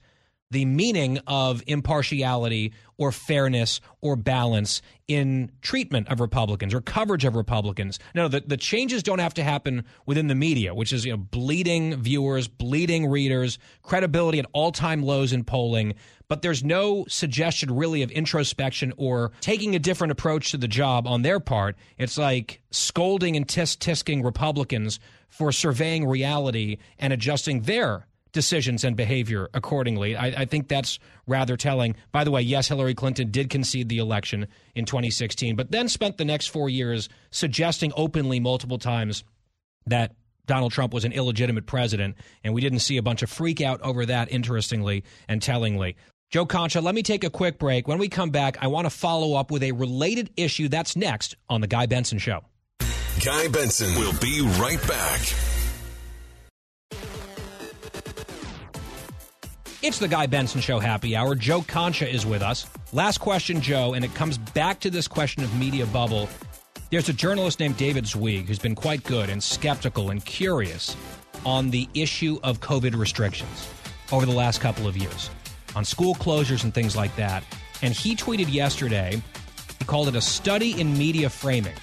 the meaning of impartiality or fairness or balance in treatment of Republicans or coverage of Republicans. No, the, the changes don't have to happen within the media, which is you know bleeding viewers, bleeding readers, credibility at all-time lows in polling. But there's no suggestion really of introspection or taking a different approach to the job on their part. It's like scolding and tisk tisking Republicans for surveying reality and adjusting their decisions and behavior accordingly. I, I, think that's rather telling. By the way, yes, Hillary Clinton did concede the election in 2016, but then spent the next four years suggesting openly multiple times that Donald Trump was an illegitimate president, and we didn't see a bunch of freak out over that, interestingly and tellingly. Joe Concha, let me take a quick break. When we come back, I want to follow up with a related issue that's next on The Guy Benson Show. Guy Benson will be right back. It's the Guy Benson Show happy hour. Joe Concha is with us. Last question, Joe, and it comes back to this question of media bubble. There's a journalist named David Zweig who's been quite good and skeptical and curious on the issue of COVID restrictions over the last couple of years, on school closures and things like that. And he tweeted yesterday, he called it a study in media framing.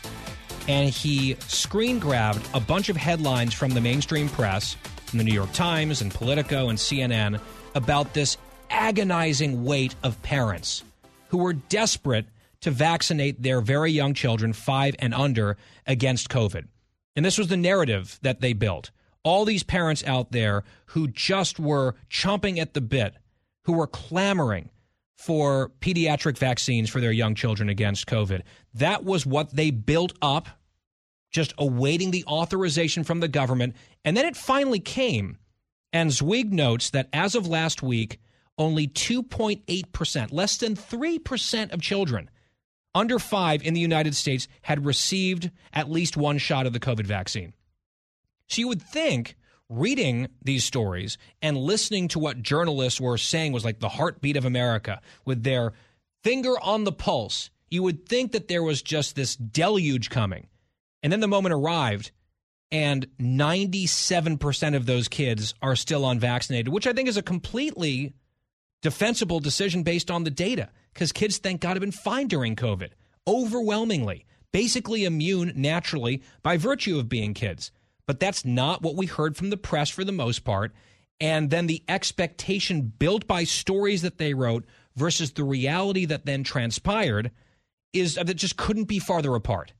And he screen grabbed a bunch of headlines from the mainstream press, from the New York Times and Politico and CNN, about this agonizing weight of parents who were desperate to vaccinate their very young children, five and under, against COVID. And this was the narrative that they built. All these parents out there who just were chomping at the bit, who were clamoring for pediatric vaccines for their young children against COVID. That was what they built up, just awaiting the authorization from the government. And then it finally came. And Zweig notes that as of last week, only 2.8%, less than 3% of children under five in the United States had received at least one shot of the COVID vaccine. So you would think reading these stories and listening to what journalists were saying was like the heartbeat of America with their finger on the pulse, you would think that there was just this deluge coming. And then the moment arrived, and 97% of those kids are still unvaccinated, which I think is a completely defensible decision based on the data because kids, thank God, have been fine during COVID overwhelmingly, basically immune naturally by virtue of being kids. But that's not what we heard from the press for the most part. And then the expectation built by stories that they wrote versus the reality that then transpired is that just couldn't be farther apart.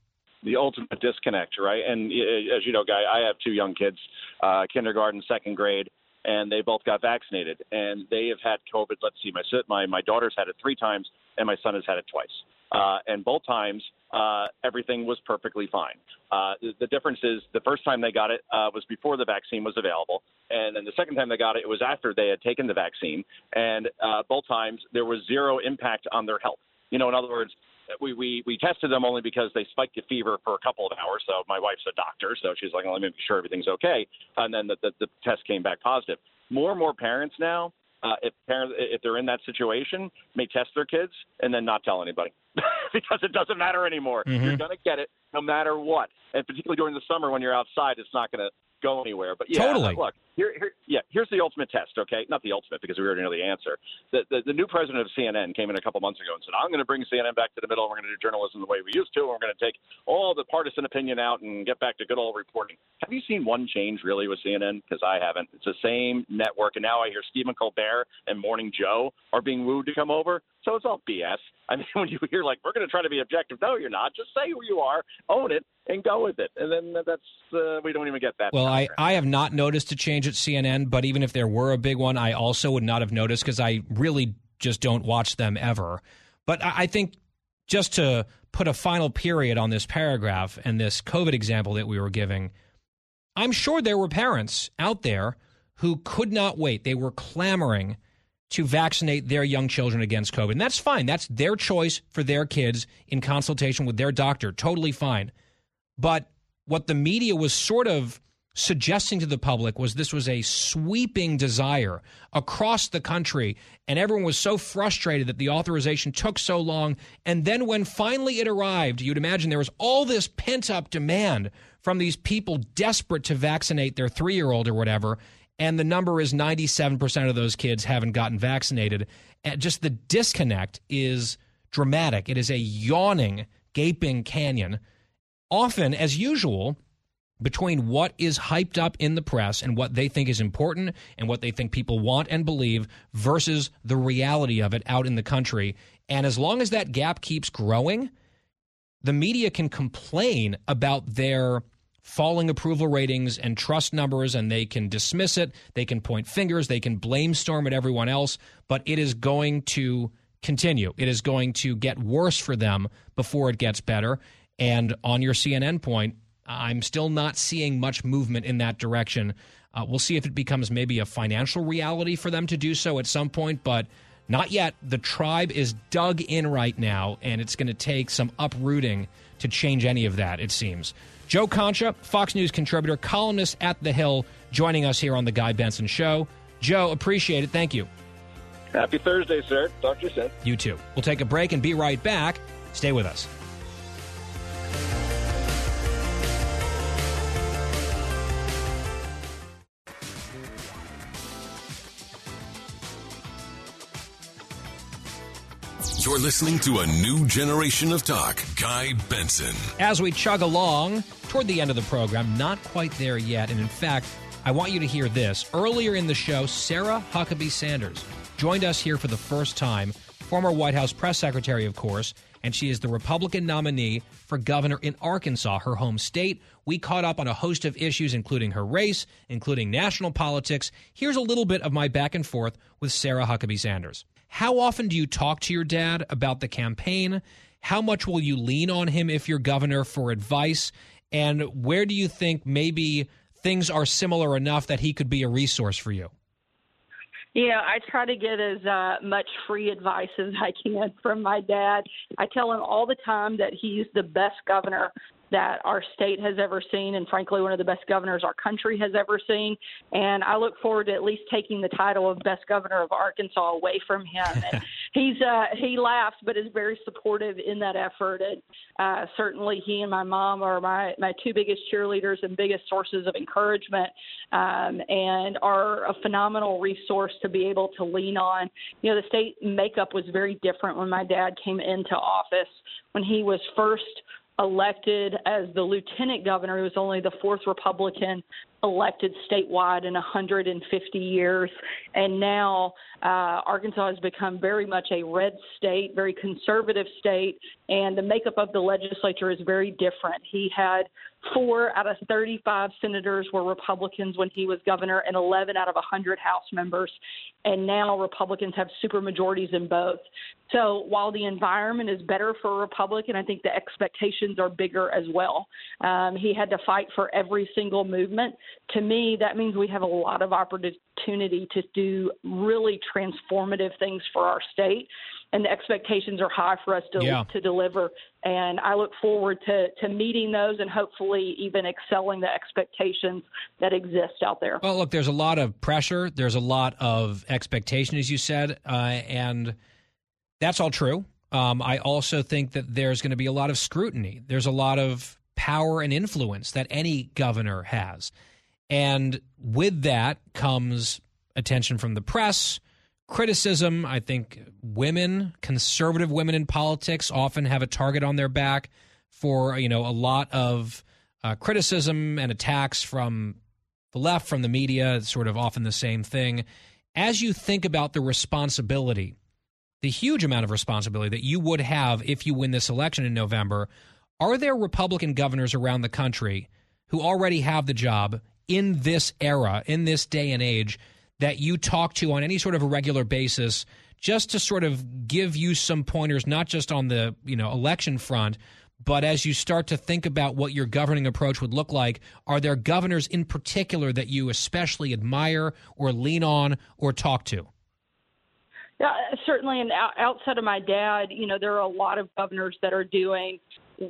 The ultimate disconnect, right? And as you know, Guy, I have two young kids, uh, kindergarten, second grade, and they both got vaccinated, and they have had COVID. Let's see, my my my daughter's had it three times, and my son has had it twice. Uh, and both times, uh, everything was perfectly fine. Uh, the, the difference is the first time they got it uh, was before the vaccine was available, and then the second time they got it, it was after they had taken the vaccine. And uh, both times, there was zero impact on their health. You know, in other words, we, we, we tested them only because they spiked a fever for a couple of hours. So my wife's a doctor, so she's like, well, let me make sure everything's okay. And then the, the, the test came back positive. More and more parents now, uh, if parents if they're in that situation, may test their kids and then not tell anybody because it doesn't matter anymore. Mhm. You're going to get it no matter what, and particularly during the summer when you're outside, it's not going to go anywhere. But yeah, Totally. look, here, here, yeah, here's the ultimate test. Okay, not the ultimate because we already know the answer. The, the the new president of CNN came in a couple months ago and said, "I'm going to bring CNN back to the middle. and We're going to do journalism the way we used to. And we're going to take all the partisan opinion out and get back to good old reporting." Have you seen one change really with CNN? Because I haven't. It's the same network, and now I hear Stephen Colbert and Morning Joe are being wooed to come over. So it's all BS. I mean, when you hear like we're going to try to be objective, no, you're not. Just say who you are, own it, and go with it. And then that's uh, we don't even get that. Well, I, I have not noticed a change at CNN, but even if there were a big one, I also would not have noticed because I really just don't watch them ever. But I, I think just to put a final period on this paragraph and this COVID example that we were giving, I'm sure there were parents out there who could not wait. They were clamoring to vaccinate their young children against COVID. And that's fine. That's their choice for their kids in consultation with their doctor. Totally fine. But what the media was sort of suggesting to the public was this was a sweeping desire across the country and everyone was so frustrated that the authorization took so long and then when finally it arrived you'd imagine there was all this pent up demand from these people desperate to vaccinate their 3-year-old or whatever and the number is 97% of those kids haven't gotten vaccinated. And just the disconnect is dramatic. It is a yawning gaping canyon. Often, as usual, between what is hyped up in the press and what they think is important and what they think people want and believe versus the reality of it out in the country. And as long as that gap keeps growing, the media can complain about their falling approval ratings and trust numbers and they can dismiss it they can point fingers they can blame storm at everyone else but it is going to continue it is going to get worse for them before it gets better and on your CNN point, I'm still not seeing much movement in that direction. Uh, we'll see if it becomes maybe a financial reality for them to do so at some point, but not yet. The tribe is dug in right now, and it's going to take some uprooting to change any of that, it seems. Joe Concha, Fox News contributor, columnist at The Hill, joining us here on The Guy Benson Show. Joe, appreciate it. Thank you. Happy Thursday, sir. Talk to you soon. You too. We'll take a break and be right back. Stay with us. You're listening to a new generation of talk. Guy Benson. As we chug along toward the end of the program, not quite there yet. And in fact, I want you to hear this. Earlier in the show, Sarah Huckabee Sanders joined us here for the first time, former White House press secretary, of course, and she is the Republican nominee for governor in Arkansas, her home state. We caught up on a host of issues, including her race, including national politics. Here's a little bit of my back and forth with Sarah Huckabee Sanders. How often do you talk to your dad about the campaign? How much will you lean on him if you're governor for advice? And where do you think maybe things are similar enough that he could be a resource for you? Yeah, I try to get as uh, much free advice as I can from my dad. I tell him all the time that he's the best governor that our state has ever seen, and frankly, one of the best governors our country has ever seen. And I look forward to at least taking the title of best governor of Arkansas away from him. and he's uh, he laughs, but is very supportive in that effort. And uh, certainly, he and my mom are my my two biggest cheerleaders and biggest sources of encouragement, um, and are a phenomenal resource to be able to lean on. You know, the state makeup was very different when my dad came into office. When he was first elected as the lieutenant governor, he was only the fourth Republican elected statewide in 150 years. And now uh, Arkansas has become very much a red state, very conservative state, and the makeup of the legislature is very different. He had four out of 35 senators were Republicans when he was governor, and 11 out of 100 House members. And now Republicans have supermajorities in both. So while the environment is better for a Republican, I think the expectations are bigger as well. Um, he had to fight for every single movement. To me, that means we have a lot of opportunity to do really transformative things for our state and the expectations are high for us to Yeah. to deliver. And I look forward to to meeting those and hopefully even excelling the expectations that exist out there. Well, look, there's a lot of pressure. There's a lot of expectation, as you said, uh, and that's all true. Um, I also think that there's going to be a lot of scrutiny. There's a lot of power and influence that any governor has. And with that comes attention from the press, criticism. I think women, conservative women in politics, often have a target on their back for you know a lot of uh, criticism and attacks from the left, from the media. It's sort of often the same thing. As you think about the responsibility, the huge amount of responsibility that you would have if you win this election in November, are there Republican governors around the country who already have the job in this era, in this day and age, that you talk to on any sort of a regular basis, just to sort of give you some pointers, not just on the you know election front, but as you start to think about what your governing approach would look like, are there governors in particular that you especially admire or lean on or talk to? Yeah, certainly. And outside of my dad, you know, there are a lot of governors that are doing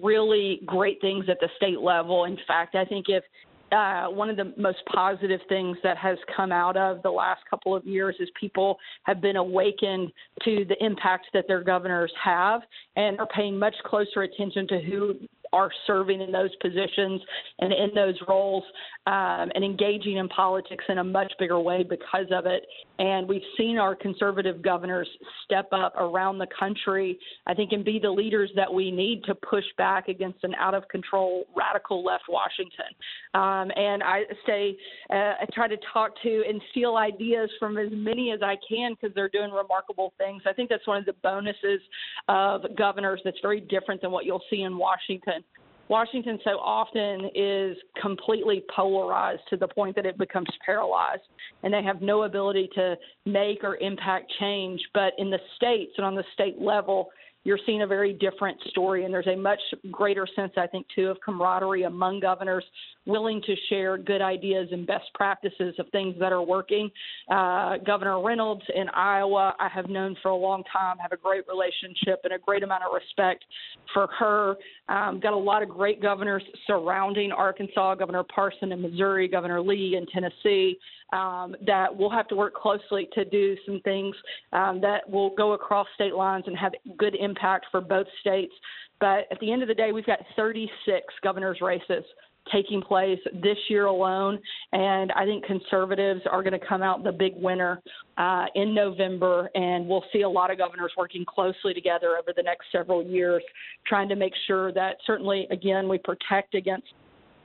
really great things at the state level. In fact, I think if uh, one of the most positive things that has come out of the last couple of years is people have been awakened to the impact that their governors have and are paying much closer attention to who are serving in those positions and in those roles um, and engaging in politics in a much bigger way because of it. And we've seen our conservative governors step up around the country, I think, and be the leaders that we need to push back against an out of control radical left Washington. Um, and I say, uh, I try to talk to and steal ideas from as many as I can because they're doing remarkable things. I think that's one of the bonuses of governors that's very different than what you'll see in Washington. Washington so often is completely polarized to the point that it becomes paralyzed, and they have no ability to make or impact change. But in the states and on the state level, you're seeing a very different story, and there's a much greater sense, I think, too, of camaraderie among governors willing to share good ideas and best practices of things that are working. Uh, Governor Reynolds in Iowa, I have known for a long time, have a great relationship and a great amount of respect for her. Um, got a lot of great governors surrounding Arkansas, Governor Parson in Missouri, Governor Lee in Tennessee, um, that we'll have to work closely to do some things um, that will go across state lines and have good impact for both states. But at the end of the day, we've got 36 governors' races taking place this year alone. And I think conservatives are going to come out the big winner uh, in November. And we'll see a lot of governors working closely together over the next several years, trying to make sure that certainly, again, we protect against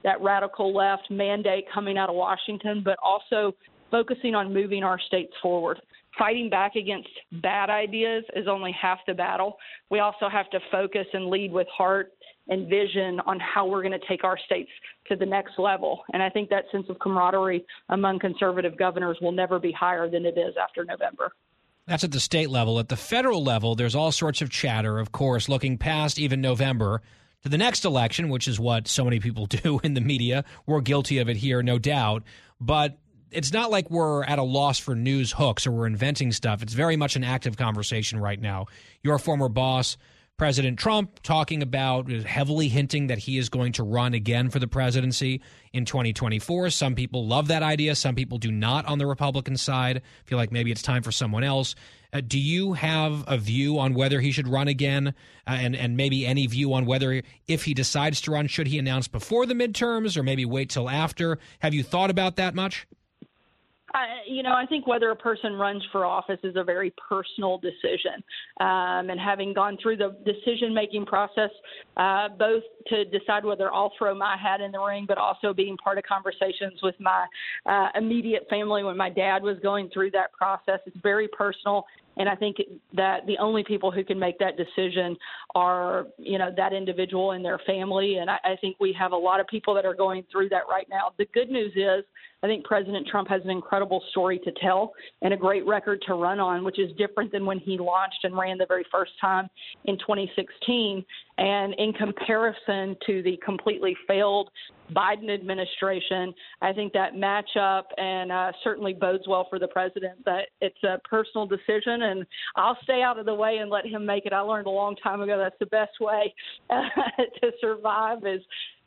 that radical left mandate coming out of Washington, but also focusing on moving our states forward. Fighting back against bad ideas is only half the battle. We also have to focus and lead with heart and vision on how we're going to take our states to the next level. And I think that sense of camaraderie among conservative governors will never be higher than it is after November. That's at the state level. At the federal level, there's all sorts of chatter, of course, looking past even November to the next election, which is what so many people do in the media. We're guilty of it here, no doubt. But it's not like we're at a loss for news hooks or we're inventing stuff. It's very much an active conversation right now. Your former boss, President Trump talking about heavily hinting that he is going to run again for the presidency in 2024. Some people love that idea. Some people do not on the Republican side. Feel like maybe it's time for someone else. Uh, do you have a view on whether he should run again, uh, and and maybe any view on whether if he decides to run, should he announce before the midterms or maybe wait till after? Have you thought about that much? You know, I think whether a person runs for office is a very personal decision. Um, and having gone through the decision making process, uh, both to decide whether I'll throw my hat in the ring, but also being part of conversations with my uh, immediate family when my dad was going through that process, it's very personal. And I think that the only people who can make that decision are, you know, that individual and their family. And I, I think we have a lot of people that are going through that right now. The good news is, I think President Trump has an incredible story to tell and a great record to run on, which is different than when he launched and ran the very first time in 2016. And in comparison to the completely failed Biden administration, I think that matchup and uh, certainly bodes well for the president. But it's a personal decision, and I'll stay out of the way and let him make it. I learned a long time ago that's the best way uh, to survive is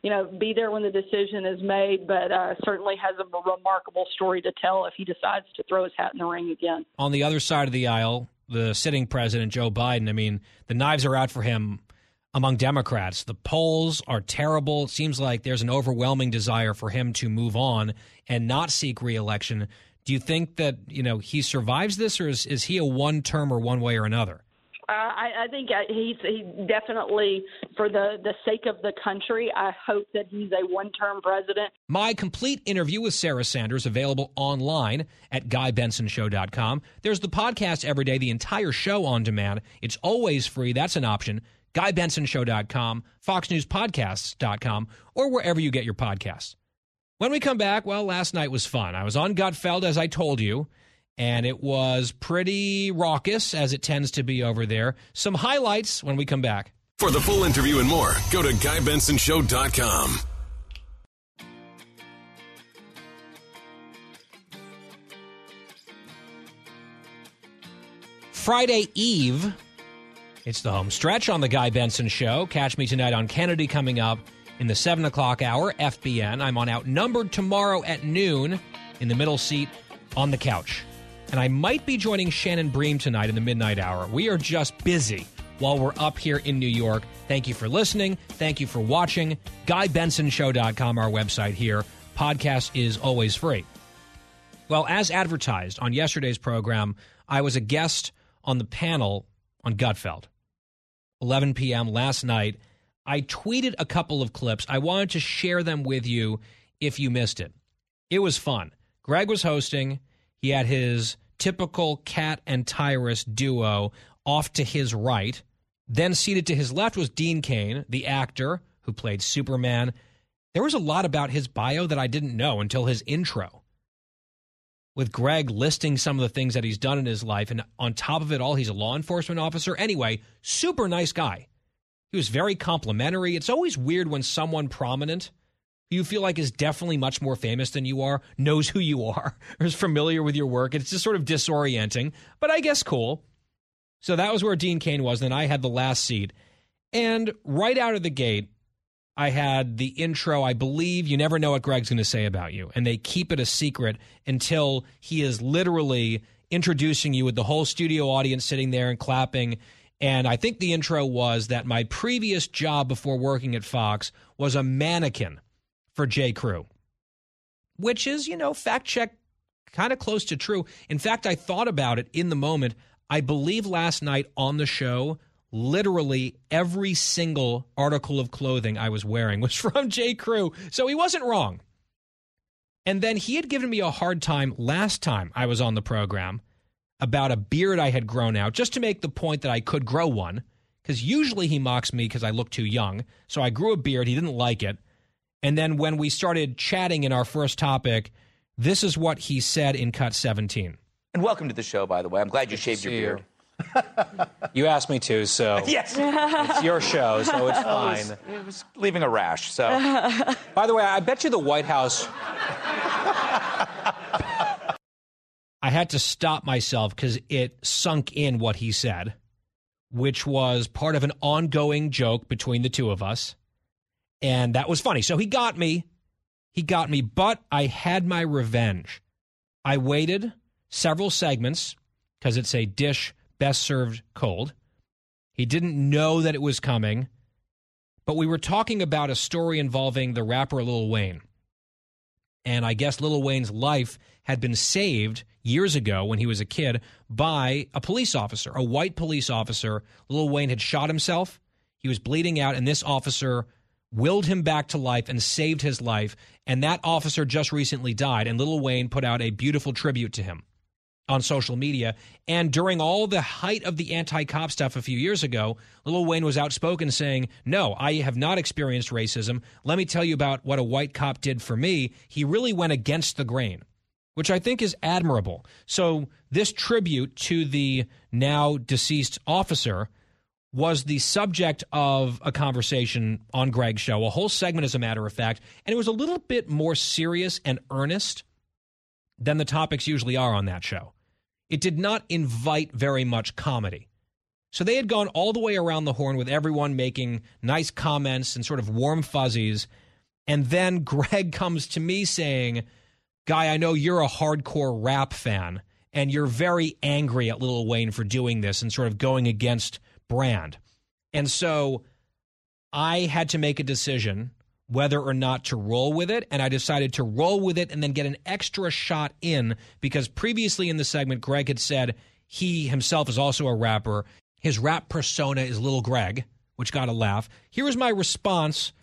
you know, be there when the decision is made, but uh, certainly has a remarkable story to tell if he decides to throw his hat in the ring again. On the other side of the aisle, the sitting president, Joe Biden, I mean, the knives are out for him among Democrats. The polls are terrible. It seems like there's an overwhelming desire for him to move on and not seek reelection. Do you think that, you know, he survives this or is, is he a one term or one way or another? Uh, I, I think uh, he's he definitely, for the, the sake of the country, I hope that he's a one term president. My complete interview with Sarah Sanders available online at GuyBensonShow.com. There's the podcast every day, the entire show on demand. It's always free. That's an option. GuyBensonShow.com, FoxNewsPodcasts.com, or wherever you get your podcasts. When we come back, well, last night was fun. I was on Gutfeld, as I told you and it was pretty raucous as it tends to be over there. Some highlights when we come back. For the full interview and more, go to GuyBensonShow.com. Friday Eve. It's the home stretch on the Guy Benson Show. Catch me tonight on Kennedy coming up in the 7 o'clock hour, FBN. I'm on Outnumbered tomorrow at noon in the middle seat on the couch and I might be joining Shannon Bream tonight in the midnight hour. We are just busy while we're up here in New York. Thank you for listening. Thank you for watching. GuyBensonShow.com, our website here. Podcast is always free. Well, as advertised on yesterday's program, I was a guest on the panel on Gutfeld. 11 p.m. last night. I tweeted a couple of clips. I wanted to share them with you if you missed it. It was fun. Greg was hosting. He had his typical Kat and Tyrus duo off to his right. Then seated to his left was Dean Cain, the actor who played Superman. There was a lot about his bio that I didn't know until his intro. With Greg listing some of the things that he's done in his life, and on top of it all, he's a law enforcement officer. Anyway, super nice guy. He was very complimentary. It's always weird when someone prominent who you feel like is definitely much more famous than you are, knows who you are, or is familiar with your work. It's just sort of disorienting, but I guess cool. So that was where Dean Cain was. Then I had the last seat. And right out of the gate, I had the intro. I believe you never know what Greg's going to say about you. And they keep it a secret until he is literally introducing you with the whole studio audience sitting there and clapping. And I think the intro was that my previous job before working at Fox was a mannequin for J. Crew, which is, you know, fact check kind of close to true. In fact, I thought about it in the moment. I believe last night on the show, literally every single article of clothing I was wearing was from J. Crew. So he wasn't wrong. And then he had given me a hard time last time I was on the program about a beard I had grown out, just to make the point that I could grow one. Because usually he mocks me because I look too young. So I grew a beard. He didn't like it. And then when we started chatting in our first topic, this is what he said in cut 17. And welcome to the show, by the way. I'm glad you shaved your beard. You asked me to, so yes, it's your show, so it's oh, I fine. was- it was leaving a rash. So, By the way, I bet you the White House. I had to stop myself because it sunk in what he said. which was part of an ongoing joke between the two of us. And that was funny. So he got me. He got me, but I had my revenge. I waited several segments because it's a dish best served cold. He didn't know that it was coming, but we were talking about a story involving the rapper Lil Wayne. And I guess Lil Wayne's life had been saved years ago when he was a kid by a police officer, a white police officer. Lil Wayne had shot himself. He was bleeding out, and this officer willed him back to life and saved his life. And that officer just recently died, and Lil Wayne put out a beautiful tribute to him on social media. And during all the height of the anti cop stuff a few years ago, Lil Wayne was outspoken saying, No, I have not experienced racism. Let me tell you about what a white cop did for me. He really went against the grain, which I think is admirable. So, this tribute to the now deceased officer was the subject of a conversation on Greg's show, a whole segment, as a matter of fact. And it was a little bit more serious and earnest than the topics usually are on that show. It did not invite very much comedy. So they had gone all the way around the horn with everyone making nice comments and sort of warm fuzzies. And then Greg comes to me saying, Guy, I know you're a hardcore rap fan, and you're very angry at Lil Wayne for doing this and sort of going against brand. And so I had to make a decision whether or not to roll with it. And I decided to roll with it and then get an extra shot in because previously in the segment, Greg had said he himself is also a rapper. His rap persona is Little Greg, which got a laugh. Here is my response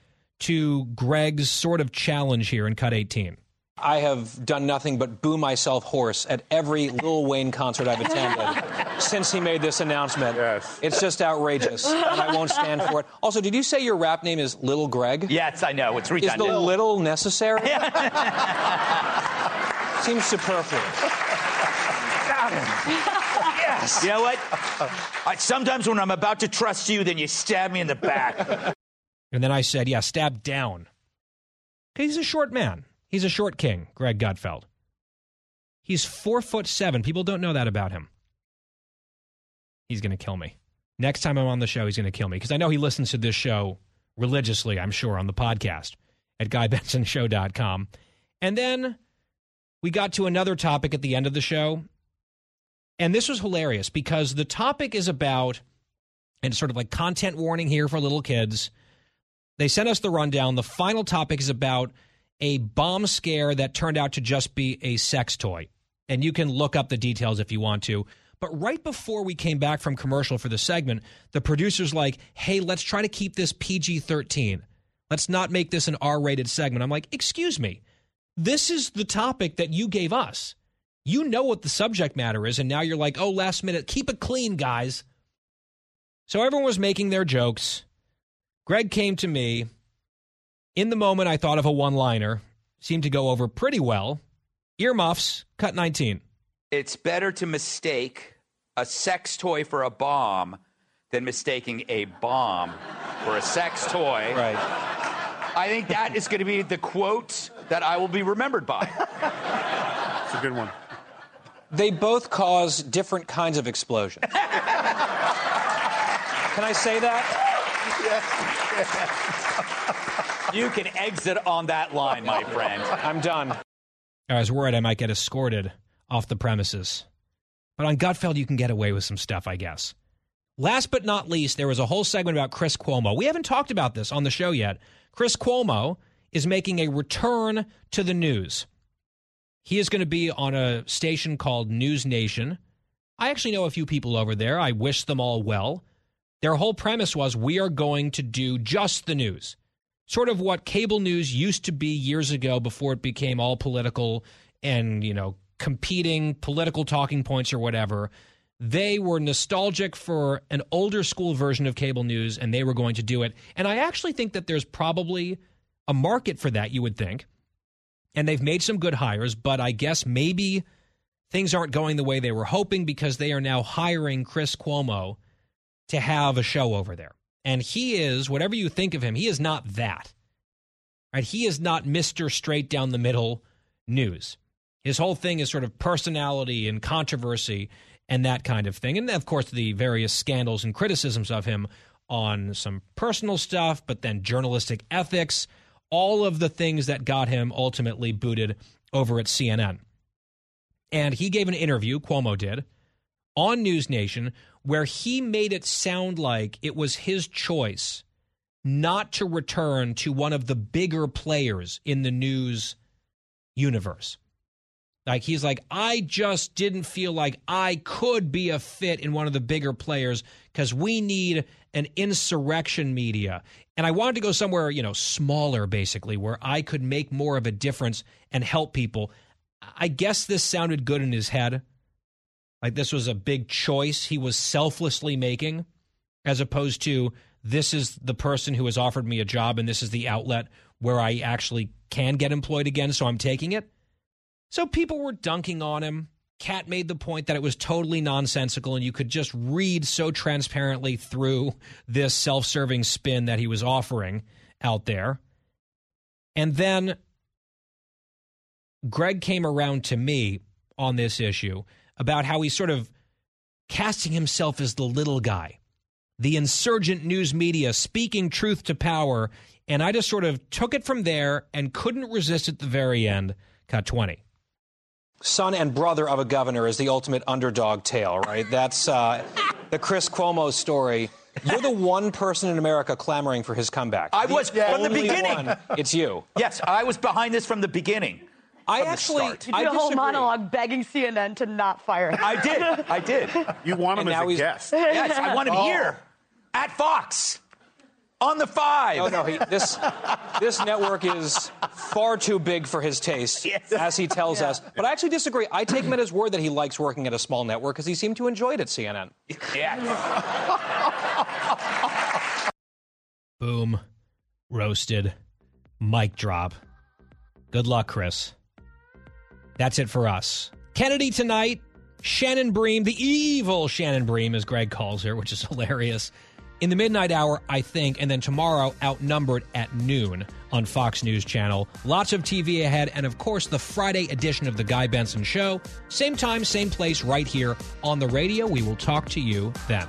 to Greg's sort of challenge here in Cut 18. I have done nothing but boo myself hoarse at every Lil Wayne concert I've attended since he made this announcement. Yes. It's just outrageous, and I won't stand for it. Also, did you say your rap name is Little Greg? Yes, I know. It's redundant. Is redundant. the little necessary? Seems superfluous. Got yes. You know what? I, sometimes when I'm about to trust you, then you stab me in the back. And then I said, yeah, stab down. 'Cause He's a short man. He's a short king, Greg Gutfeld. He's four foot seven. People don't know that about him. He's going to kill me. Next time I'm on the show, he's going to kill me because I know he listens to this show religiously, I'm sure, on the podcast at GuyBensonShow.com. And then we got to another topic at the end of the show. And this was hilarious because the topic is about, and sort of like content warning here for little kids. They sent us the rundown. The final topic is about a bomb scare that turned out to just be a sex toy. And you can look up the details if you want to. But right before we came back from commercial for the segment, the producer's like, hey, let's try to keep this PG 13. Let's not make this an R rated segment. I'm like, excuse me. This is the topic that you gave us. You know what the subject matter is. And now you're like, oh, last minute, keep it clean, guys. So everyone was making their jokes. Greg came to me. In the moment, I thought of a one liner. Seemed to go over pretty well. Earmuffs, cut 19. It's better to mistake a sex toy for a bomb than mistaking a bomb for a sex toy. Right. I think that is going to be the quote that I will be remembered by. It's a good one. They both cause different kinds of explosions. Can I say that? You can exit on that line, my friend. I'm done. I was worried I might get escorted off the premises. But on Gutfeld, you can get away with some stuff, I guess. Last but not least, there was a whole segment about Chris Cuomo. We haven't talked about this on the show yet. Chris Cuomo is making a return to the news. He is going to be on a station called News Nation. I actually know a few people over there. I wish them all well. Their whole premise was we are going to do just the news. Sort of what cable news used to be years ago before it became all political and, you know, competing political talking points or whatever. They were nostalgic for an older school version of cable news and they were going to do it. And I actually think that there's probably a market for that, you would think. And they've made some good hires, but I guess maybe things aren't going the way they were hoping because they are now hiring Chris Cuomo to have a show over there. And he is, whatever you think of him, he is not that. Right? He is not Mr. Straight down the middle news. His whole thing is sort of personality and controversy. and that kind of thing. And of course, the various scandals and criticisms of him on some personal stuff, but then journalistic ethics, all of the things that got him ultimately booted over at CNN. And he gave an interview, Cuomo did, on News Nation, where he made it sound like it was his choice not to return to one of the bigger players in the news universe. Like he's like, I just didn't feel like I could be a fit in one of the bigger players because we need an insurrection media. And I wanted to go somewhere, you know, smaller basically, where I could make more of a difference and help people. I guess this sounded good in his head. Like this was a big choice he was selflessly making, as opposed to this is the person who has offered me a job and this is the outlet where I actually can get employed again, so I'm taking it. So people were dunking on him. Kat made the point that it was totally nonsensical and you could just read so transparently through this self serving spin that he was offering out there. And then Greg came around to me on this issue about how he's sort of casting himself as the little guy, the insurgent news media speaking truth to power. And I just sort of took it from there and couldn't resist at the very end. Cut 20 son and brother of a governor is the ultimate underdog tale, right? That's uh, the Chris Cuomo story. You're the one person in America clamoring for his comeback. I was The from the only beginning. one. It's you. Yes, I was behind this from the beginning. I From the actually, start. You did a whole monologue begging CNN to not fire him. I did. I did. You want him And as now a he's- guest. Yes, I want him Oh. here at Fox on the five. Oh no, he, this this network is far too big for his taste, as he tells us. But I actually disagree. I take him at his word that he likes working at a small network because he seemed to enjoy it at CNN. Yes. Boom. Roasted. Mic drop. Good luck, Chris. That's it for us. Kennedy tonight. Shannon Bream, the evil Shannon Bream, as Greg calls her, which is hilarious. In the midnight hour, I think, and then tomorrow, outnumbered at noon on Fox News Channel. Lots of TV ahead, and of course, the Friday edition of The Guy Benson Show. Same time, same place, right here on the radio. We will talk to you then.